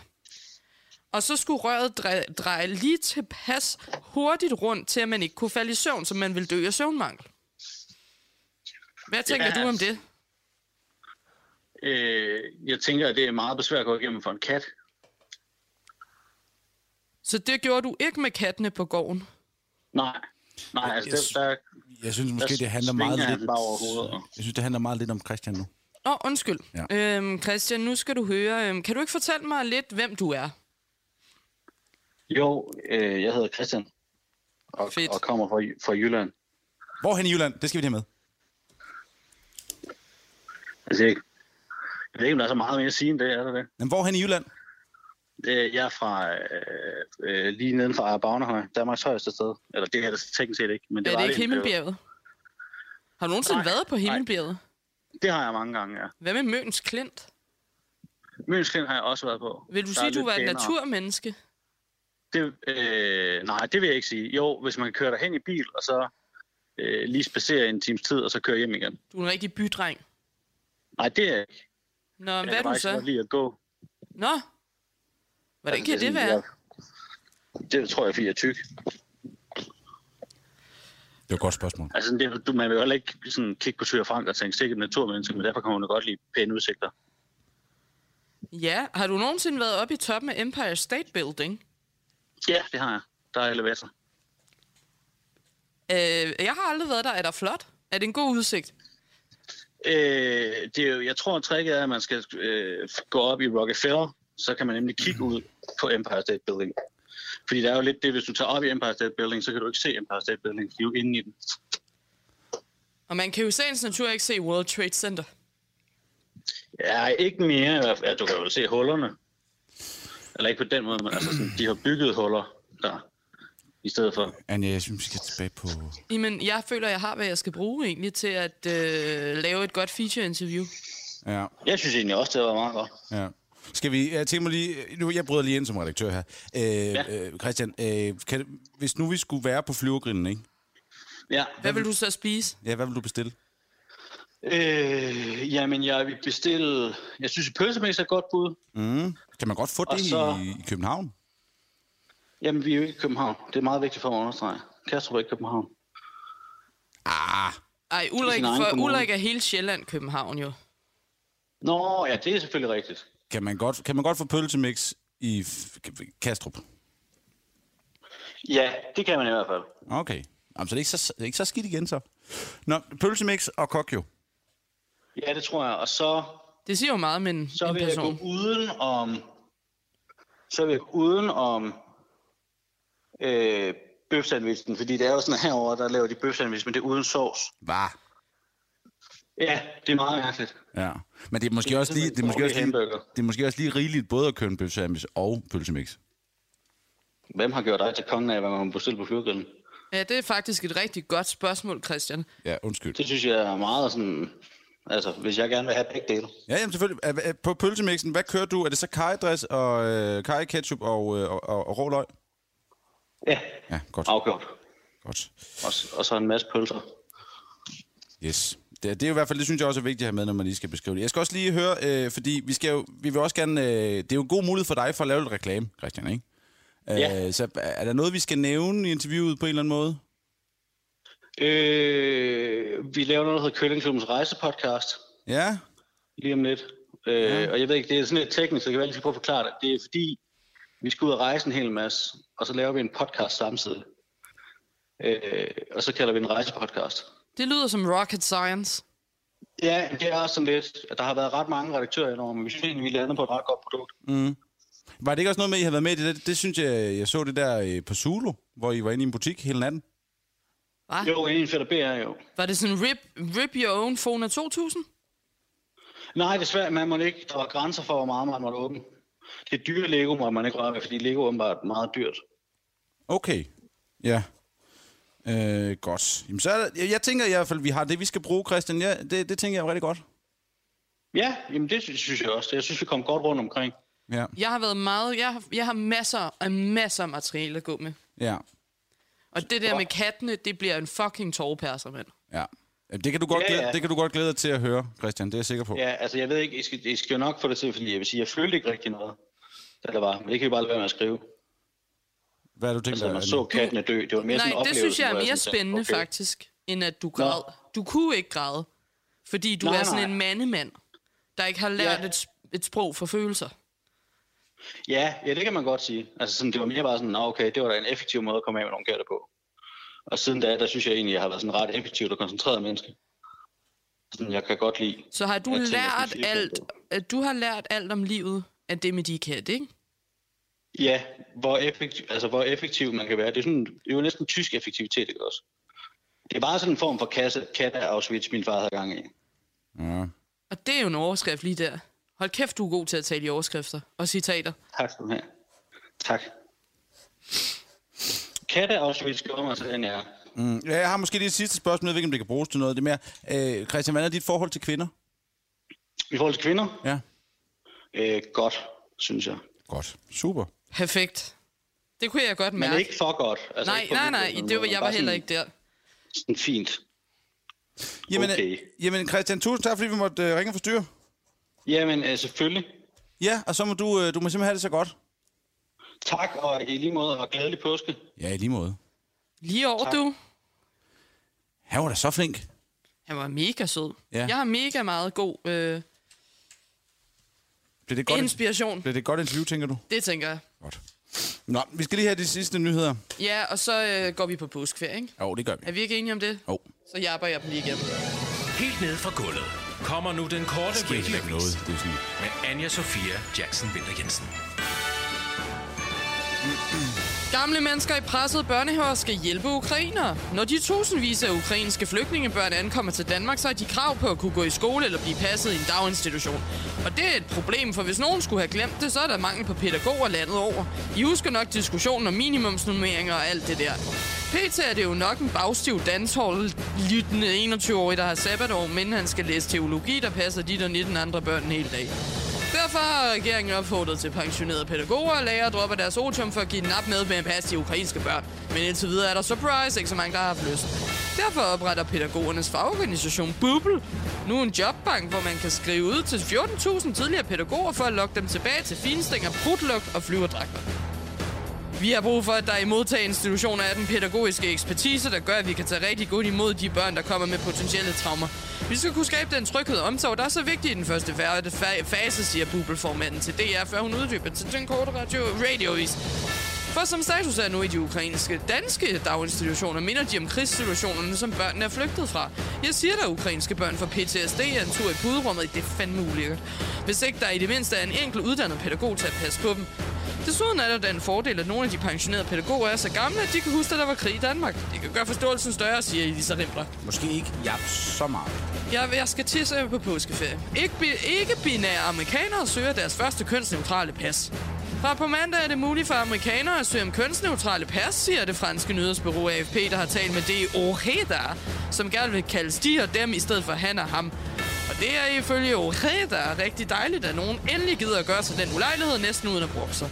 Speaker 2: Og så skulle røret dreje, dreje lige tilpas hurtigt rundt, til at man ikke kunne falde i søvn, så man ville dø af søvnmangel. Hvad tænker
Speaker 6: Ja.
Speaker 2: du om det?
Speaker 6: Øh, jeg tænker, at det er meget besvært at gå igennem for en kat.
Speaker 2: Så det gjorde du ikke med kattene på gården?
Speaker 6: Nej, nej, altså
Speaker 1: Jeg
Speaker 6: det, der,
Speaker 1: Jeg synes måske,
Speaker 6: der
Speaker 1: det handler meget lidt...
Speaker 6: bare.
Speaker 1: Jeg synes, det handler meget lidt om Christian nu.
Speaker 2: Åh, oh, undskyld.
Speaker 1: Ja.
Speaker 2: Øhm, Christian, nu skal du høre. Øhm, kan du ikke fortælle mig lidt, hvem du er?
Speaker 6: Jo, øh, jeg hedder Christian, og,
Speaker 2: Fedt.
Speaker 6: og kommer fra, fra Jylland.
Speaker 1: Hvorhen i Jylland? Det skal vi have med.
Speaker 6: Altså, jeg, jeg ved ikke, om der er så meget mere at sige end det, er der det?
Speaker 1: Men hvorhen i Jylland?
Speaker 6: Øh, Jeg er fra øh, øh, lige neden fra Bagnehøj, Danmarks højeste sted. Eller det er det teknisk set ikke, men det
Speaker 2: er
Speaker 6: var
Speaker 2: det ikke
Speaker 6: det.
Speaker 2: Himmelbjerget? Har du nogensinde
Speaker 6: Nej,
Speaker 2: været på
Speaker 6: nej.
Speaker 2: Himmelbjerget?
Speaker 6: Det har jeg mange gange, ja.
Speaker 2: Hvad med Møns Klint?
Speaker 6: Mønsklint har jeg også været på.
Speaker 2: Vil du
Speaker 6: Der
Speaker 2: sige, at du var et naturmenneske?
Speaker 6: Det, øh, nej, det vil jeg ikke sige. Jo, hvis man kører derhen i bil, og så øh, lige spacerer en times tid, og så kører hjem igen.
Speaker 2: Du er en rigtig bydreng.
Speaker 6: Nej, det er jeg ikke.
Speaker 2: Nå,
Speaker 6: Jeg
Speaker 2: hvad er
Speaker 6: kan
Speaker 2: du så?
Speaker 6: godt lide at gå.
Speaker 2: Nå, hvordan kan
Speaker 6: Altså,
Speaker 2: det
Speaker 6: er
Speaker 2: være?
Speaker 6: Jeg, det tror jeg, fordi jeg er tyk.
Speaker 1: Det var et godt spørgsmål.
Speaker 6: Altså, det, du, man vil jo heller ikke sådan, kigge på Tyre Frank og tænke, sikkert naturmenneske, men derfor kommer man godt lide pæne udsigter.
Speaker 2: Ja, har du nogensinde været oppe i toppen af Empire State Building?
Speaker 6: Ja, det har jeg. Der er elevator.
Speaker 2: Øh, jeg har aldrig været der. Er der flot? Er det en god udsigt?
Speaker 6: Øh, det er jo, jeg tror, at tricket er, at man skal øh, gå op i Rockefeller, så kan man nemlig kigge ud på Empire State Building. Fordi der er jo lidt det, hvis du tager op i Empire State Building, så kan du ikke se Empire State Building, fordi du er inde i den.
Speaker 2: Og man kan jo sagens natur ikke se World Trade Center.
Speaker 6: Ja, ikke mere. Ja, du kan jo se hullerne. Eller ikke på den måde, men altså sådan, de har bygget huller der, i stedet for.
Speaker 1: Anja, jeg synes, vi skal tilbage på...
Speaker 2: Jamen, jeg føler, jeg har, hvad jeg skal bruge egentlig til at øh, lave et godt feature-interview.
Speaker 1: Ja,
Speaker 6: Jeg synes egentlig også, det var meget godt.
Speaker 1: ja. Skal vi... Jeg tænker mig lige... Nu, jeg bryder lige ind som redaktør her. Øh,
Speaker 6: Ja.
Speaker 1: øh, Christian, øh, kan, hvis nu vi skulle være på flyvergrillen, ikke?
Speaker 6: Ja.
Speaker 2: Hvad vil du så spise?
Speaker 1: Ja, hvad vil du bestille?
Speaker 6: Øh, jamen, jeg vil bestille... Jeg synes, pølsemix er et godt bud.
Speaker 1: Mm. Kan man godt få
Speaker 6: Og
Speaker 1: det
Speaker 6: så-
Speaker 1: i, i København?
Speaker 6: Jamen, vi er jo ikke i København. Det er meget vigtigt for mig at understrege. Kastrup er ikke København.
Speaker 1: Ah,
Speaker 2: Ej, Ulrik, for
Speaker 6: kommune.
Speaker 2: Ulrik er hele Sjælland København jo.
Speaker 6: Nå, ja, det er selvfølgelig rigtigt.
Speaker 1: kan man godt, kan man godt få pølsemix i F- Kastrup?
Speaker 6: Ja, det kan man i hvert fald.
Speaker 1: Okay. Jamen, så det er ikke så, det er ikke så skidt igen, så. Nå, pølsemix og kokjo.
Speaker 6: Ja, det tror jeg. Og så,
Speaker 2: Det siger jo meget om en,
Speaker 6: så
Speaker 2: en
Speaker 6: vil jeg gå
Speaker 2: person.
Speaker 6: uden om... Så vil jeg gå uden om øh, bøfsandwichen, fordi det er jo sådan herover der laver de bøfsandwich, men det er uden sovs.
Speaker 1: Var.
Speaker 6: Ja, det er meget mærkeligt.
Speaker 1: Ja. Men det er måske også lige, det er måske også lige, det er måske også lige rigeligt både at købe en bøfsandwich og pølsemix.
Speaker 6: Hvem har gjort dig til kongen af, hvad man må bestille på flyvegrillen?
Speaker 2: Ja, det er faktisk et rigtig godt spørgsmål, Christian.
Speaker 1: Ja, undskyld.
Speaker 6: Det synes jeg er meget sådan... Altså, hvis jeg gerne vil have begge dele.
Speaker 1: Ja, jamen selvfølgelig. Er- er- På pølsemixen, hvad kører du? Er det så karidress og øh, kaj ketchup og, øh, og, og, og rå løg?
Speaker 6: Ja,
Speaker 1: Ja, godt.
Speaker 6: afgjort.
Speaker 1: godt.
Speaker 6: Og, og så en masse pølser.
Speaker 1: Yes. Det, det er jo i hvert fald, det synes jeg også er vigtigt at have med, når man lige skal beskrive det. Jeg skal også lige høre, øh, fordi vi, skal jo, vi vil også gerne... Øh, det er jo en god mulighed for dig for at lave lidt reklame, Christian, ikke?
Speaker 6: Ja.
Speaker 1: Øh, så er der noget, vi skal nævne i interviewet på en eller anden måde?
Speaker 6: Øh, vi laver noget, der hedder Køllingklubens rejsepodcast
Speaker 1: Ja?
Speaker 6: lige om lidt. Øh, ja. Og jeg ved ikke, det er sådan lidt teknisk, så jeg kan ikke prøve at forklare det. Det er fordi, vi skal ud og rejse en hel masse, og så laver vi en podcast samtidig. Øh, og så kalder vi en rejsepodcast.
Speaker 2: Det lyder som rocket science.
Speaker 6: Ja, det er også sådan lidt, at der har været ret mange redaktører indover, men vi synes egentlig, vi lander på et ret godt produkt.
Speaker 1: Var det ikke også noget med, at I har været med i det? Det, det synes jeg, jeg så det der øh, på Zulu, hvor I var inde i en butik hele natten.
Speaker 2: Hva?
Speaker 6: Jo, en fedt BR jo.
Speaker 2: Var det sådan rip, rip your own Fona 2000?
Speaker 6: Nej, desværre, man må ikke. Der var grænser for, hvor meget man måtte åbne. Det dyre Lego må man ikke røre ved, fordi Lego er åbenbart meget dyrt.
Speaker 1: Okay. Ja. Øh, godt. Jamen, så er der, jeg, jeg tænker i hvert fald, at vi har det, vi skal bruge, Christian. Ja, det, det tænker jeg er rigtig godt.
Speaker 6: Ja, jamen det synes, jeg også. Jeg synes, vi kom godt rundt omkring.
Speaker 1: Ja.
Speaker 2: Jeg har været meget... Jeg har, jeg har masser af masser af materiale at gå med.
Speaker 1: Ja.
Speaker 2: Og det der med kattene, det bliver en fucking tårperser, mand.
Speaker 1: Ja. Det kan, du godt
Speaker 6: Ja,
Speaker 1: glæde,
Speaker 6: ja.
Speaker 1: det kan du godt glæde dig til at høre, Christian. Det er jeg sikker på.
Speaker 6: Ja, altså jeg ved ikke, I skal, I skal jo nok få det til, fordi jeg vil sige, jeg følte ikke rigtig noget, da der var. Men det kan vi bare lade være med at skrive.
Speaker 1: Hvad er du tænkt
Speaker 6: Altså,
Speaker 1: dig?
Speaker 6: man så kattene dø. Det var mere sådan en
Speaker 2: Nej, det
Speaker 6: oplevelse,
Speaker 2: synes jeg er mere
Speaker 6: sådan
Speaker 2: spændende,
Speaker 6: okay.
Speaker 2: faktisk, end at du græd. Du kunne ikke græde, fordi du
Speaker 6: Nej,
Speaker 2: er sådan
Speaker 6: nej.
Speaker 2: en mandemand, der ikke har lært
Speaker 6: Ja.
Speaker 2: et, et sprog for følelser.
Speaker 6: Ja, ja, det kan man godt sige. Altså sådan, det var mere bare sådan, "Nå, okay, det var da en effektiv måde at komme af med nogle katte på. Og siden da, der synes jeg egentlig, jeg har været sådan ret effektivt og koncentreret menneske. Sådan, jeg kan godt lide.
Speaker 2: Så har du
Speaker 6: ting
Speaker 2: lært alt, at du har lært alt om livet af det med de katte, ikke?
Speaker 6: Ja, hvor effektiv, altså hvor effektiv man kan være. Det er, sådan, det er jo næsten tysk effektivitet, ikke også? Det er bare sådan en form for kasse, kat af Auschwitz, min far havde gang i.
Speaker 1: Ja.
Speaker 2: Og det er jo en overskrift lige der. Hold kæft, du er god til at tale i overskrifter og citater.
Speaker 6: Tak skal du have. Tak. Kat af Auschwitz gjorde mig til den, jeg er.
Speaker 1: Mm. ja, jeg har måske lige et sidste spørgsmål. Jeg ved ikke, om det kan bruges til noget. Det er mere, øh, Christian, hvad er dit forhold til kvinder?
Speaker 6: I forhold til kvinder,
Speaker 1: Ja.
Speaker 6: øh, godt, synes jeg.
Speaker 1: Godt. Super.
Speaker 2: Perfekt. Det kunne jeg godt
Speaker 6: Men
Speaker 2: mærke.
Speaker 6: ikke for godt. Altså,
Speaker 2: nej, nej, nej,
Speaker 6: måde,
Speaker 2: det var,
Speaker 6: men
Speaker 2: jeg var heller ikke der.
Speaker 6: Sådan fint.
Speaker 1: Jamen,
Speaker 6: Okay.
Speaker 1: jamen Christian, tusind tak, fordi vi måtte øh, ringe og forstyrre.
Speaker 6: Jamen, øh, selvfølgelig.
Speaker 1: Ja, og så må du, øh, du må simpelthen have det så godt.
Speaker 6: Tak, og i lige måde, og glædelig påske.
Speaker 1: Ja, i lige måde.
Speaker 2: Lige over, du.
Speaker 1: Han var da så flink.
Speaker 2: Han var mega sød.
Speaker 1: Ja.
Speaker 2: Jeg har mega meget god øh,
Speaker 1: Blev det godt,
Speaker 2: inspiration.
Speaker 1: blev det et godt interview, tænker du?
Speaker 2: Det tænker jeg.
Speaker 1: Godt. Nå, vi skal lige have de sidste nyheder.
Speaker 2: Ja, og så øh, går vi på påskeferie, ikke?
Speaker 1: Jo, det gør vi.
Speaker 2: Er vi ikke enige om det?
Speaker 1: Jo.
Speaker 2: Så jabber jeg dem lige igennem.
Speaker 4: Helt ned fra gulvet kommer nu den korte
Speaker 1: Det ikke noget.
Speaker 4: radiovis
Speaker 1: Det sådan.
Speaker 4: med Anja Sofia Jackson Winter Jensen.
Speaker 2: Gamle mennesker i pressede børnehaver skal hjælpe ukrainere. Når de tusindvis af ukrainske flygtningebørn ankommer til Danmark, så har de krav på at kunne gå i skole eller blive passet i en daginstitution. Og det er et problem, for hvis nogen skulle have glemt det, så er der mangel på pædagoger landet over. I husker nok diskussionen om minimumsnummeringer og alt det der. PT er det jo nok en bagstiv danshold-lyttende 21-årig, der har sabbatår, men han skal læse teologi, der passer de der 19 andre børn en hel dag. Derfor har regeringen opfordret til pensionerede pædagoger og lærere at droppe deres otium for at give den op med med at passe de ukrainske børn. Men indtil videre er der surprise ikke så mange, der har haft lyst. Derfor opretter pædagogernes fagorganisation Bubble nu en jobbank, hvor man kan skrive ud til 14.000 tidligere pædagoger for at lokke dem tilbage til finstænger, prutlugt og flyverdragter. Vi har brug for, at der i modtageinstitutioner er den pædagogiske ekspertise, der gør, at vi kan tage rigtig godt imod de børn, der kommer med potentielle traumer. Vi skal kunne skabe den tryghed og omsorg, der er så vigtig i den første fase, siger bubelformanden til DR, før hun uddyber til den korte radio radiovis. For som status er nu i de ukrainske danske daginstitutioner, minder de om krigssituationerne, som børnene er flygtet fra. Jeg siger, der ukrainske børn for PTSD er en tur i puderummet. Det er fandme ulækkert. Hvis ikke der i det mindste er en enkelt uddannet pædagog til at passe på dem. Desuden er der den fordel, at nogle af de pensionerede pædagoger er så gamle, at de kan huske, at der var krig i Danmark. Det kan gøre forståelsen større, siger Elisa Rimbler.
Speaker 1: Måske ikke jap så meget.
Speaker 2: Jeg, jeg skal tisse på påskeferie. Ikke, ikke binære amerikanere søger deres første kønsneutrale pas. Fra på mandag er det muligt for amerikanere at søge om kønsneutrale pas, siger det franske nyhedsbureau AFP, der har talt med det Ojeda, som gerne vil kaldes de og dem i stedet for han og ham. Det er ifølge Oreda rigtig dejligt, at nogen endelig gider at gøre sig den ulejlighed næsten uden at bruge sig.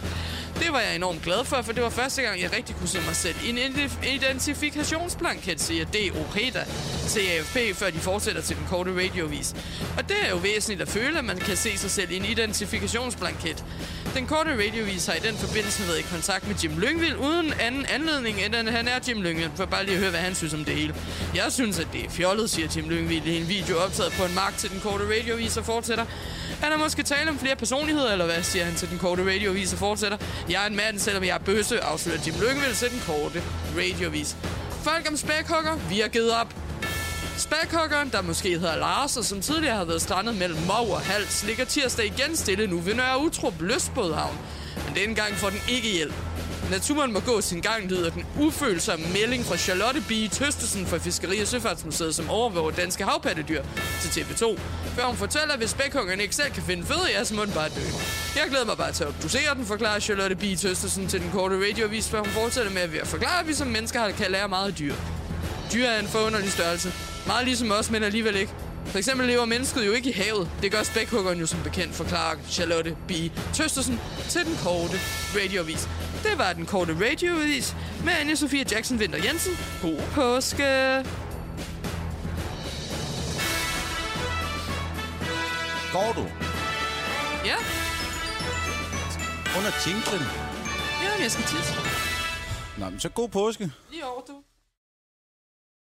Speaker 2: Det var jeg enormt glad for, for det var første gang, jeg rigtig kunne se mig selv i en identifikationsblanket, siger D. Ojeda til AFP, før de fortsætter til den korte radiovis. Og det er jo væsentligt at føle, at man kan se sig selv i en identifikationsblanket. Den korte radiovis har i den forbindelse været i kontakt med Jim Lyngvild uden anden anledning, end at han er Jim Lyngvild, for bare lige at høre, hvad han synes om det hele. Jeg synes, at det er fjollet, siger Jim Lyngvild i en video optaget på en mark til den korte radiovis og fortsætter. Han har måske tale om flere personligheder, eller hvad, siger han til den korte radiovis og fortsætter. Jeg er en mand, selvom jeg er bøsse, afslører Jim Lyngvild til den korte radiovis. Folk om spækhugger, vi har givet op. Spækhuggeren, der måske hedder Lars, og som tidligere har været strandet mellem Mov og Hals, ligger tirsdag igen stille nu ved Nørre Utrup Løsbådhavn. Men denne gang får den ikke hjælp. Naturen må gå sin gang, lyder den ufølsomme melding fra Charlotte B. Tøstesen fra Fiskeri- og Søfartsmuseet, som overvåger danske havpattedyr til TV2. Før hun fortæller, at hvis spækhuggeren ikke selv kan finde føde, i jeres mund, bare dø. Jeg glæder mig bare til at obducere den, forklarer Charlotte B. Tøstesen til den korte radioavis, før hun fortsætter med at forklare, at vi som mennesker kan lære meget af dyr. Dyr er en forunderlig størrelse. Meget ligesom os, men alligevel ikke. For eksempel lever mennesket jo ikke i havet. Det gør spækhuggeren jo som bekendt, forklarer Charlotte B. Tøstersen til den korte radioavis. Det var den korte radioavis med Anja Sofia Jackson Winter Jensen. God påske!
Speaker 1: Går du?
Speaker 2: Ja,
Speaker 1: Under tinklen?
Speaker 2: ja, jeg skal tisse.
Speaker 1: Nå, men så god påske.
Speaker 2: Lige over, du.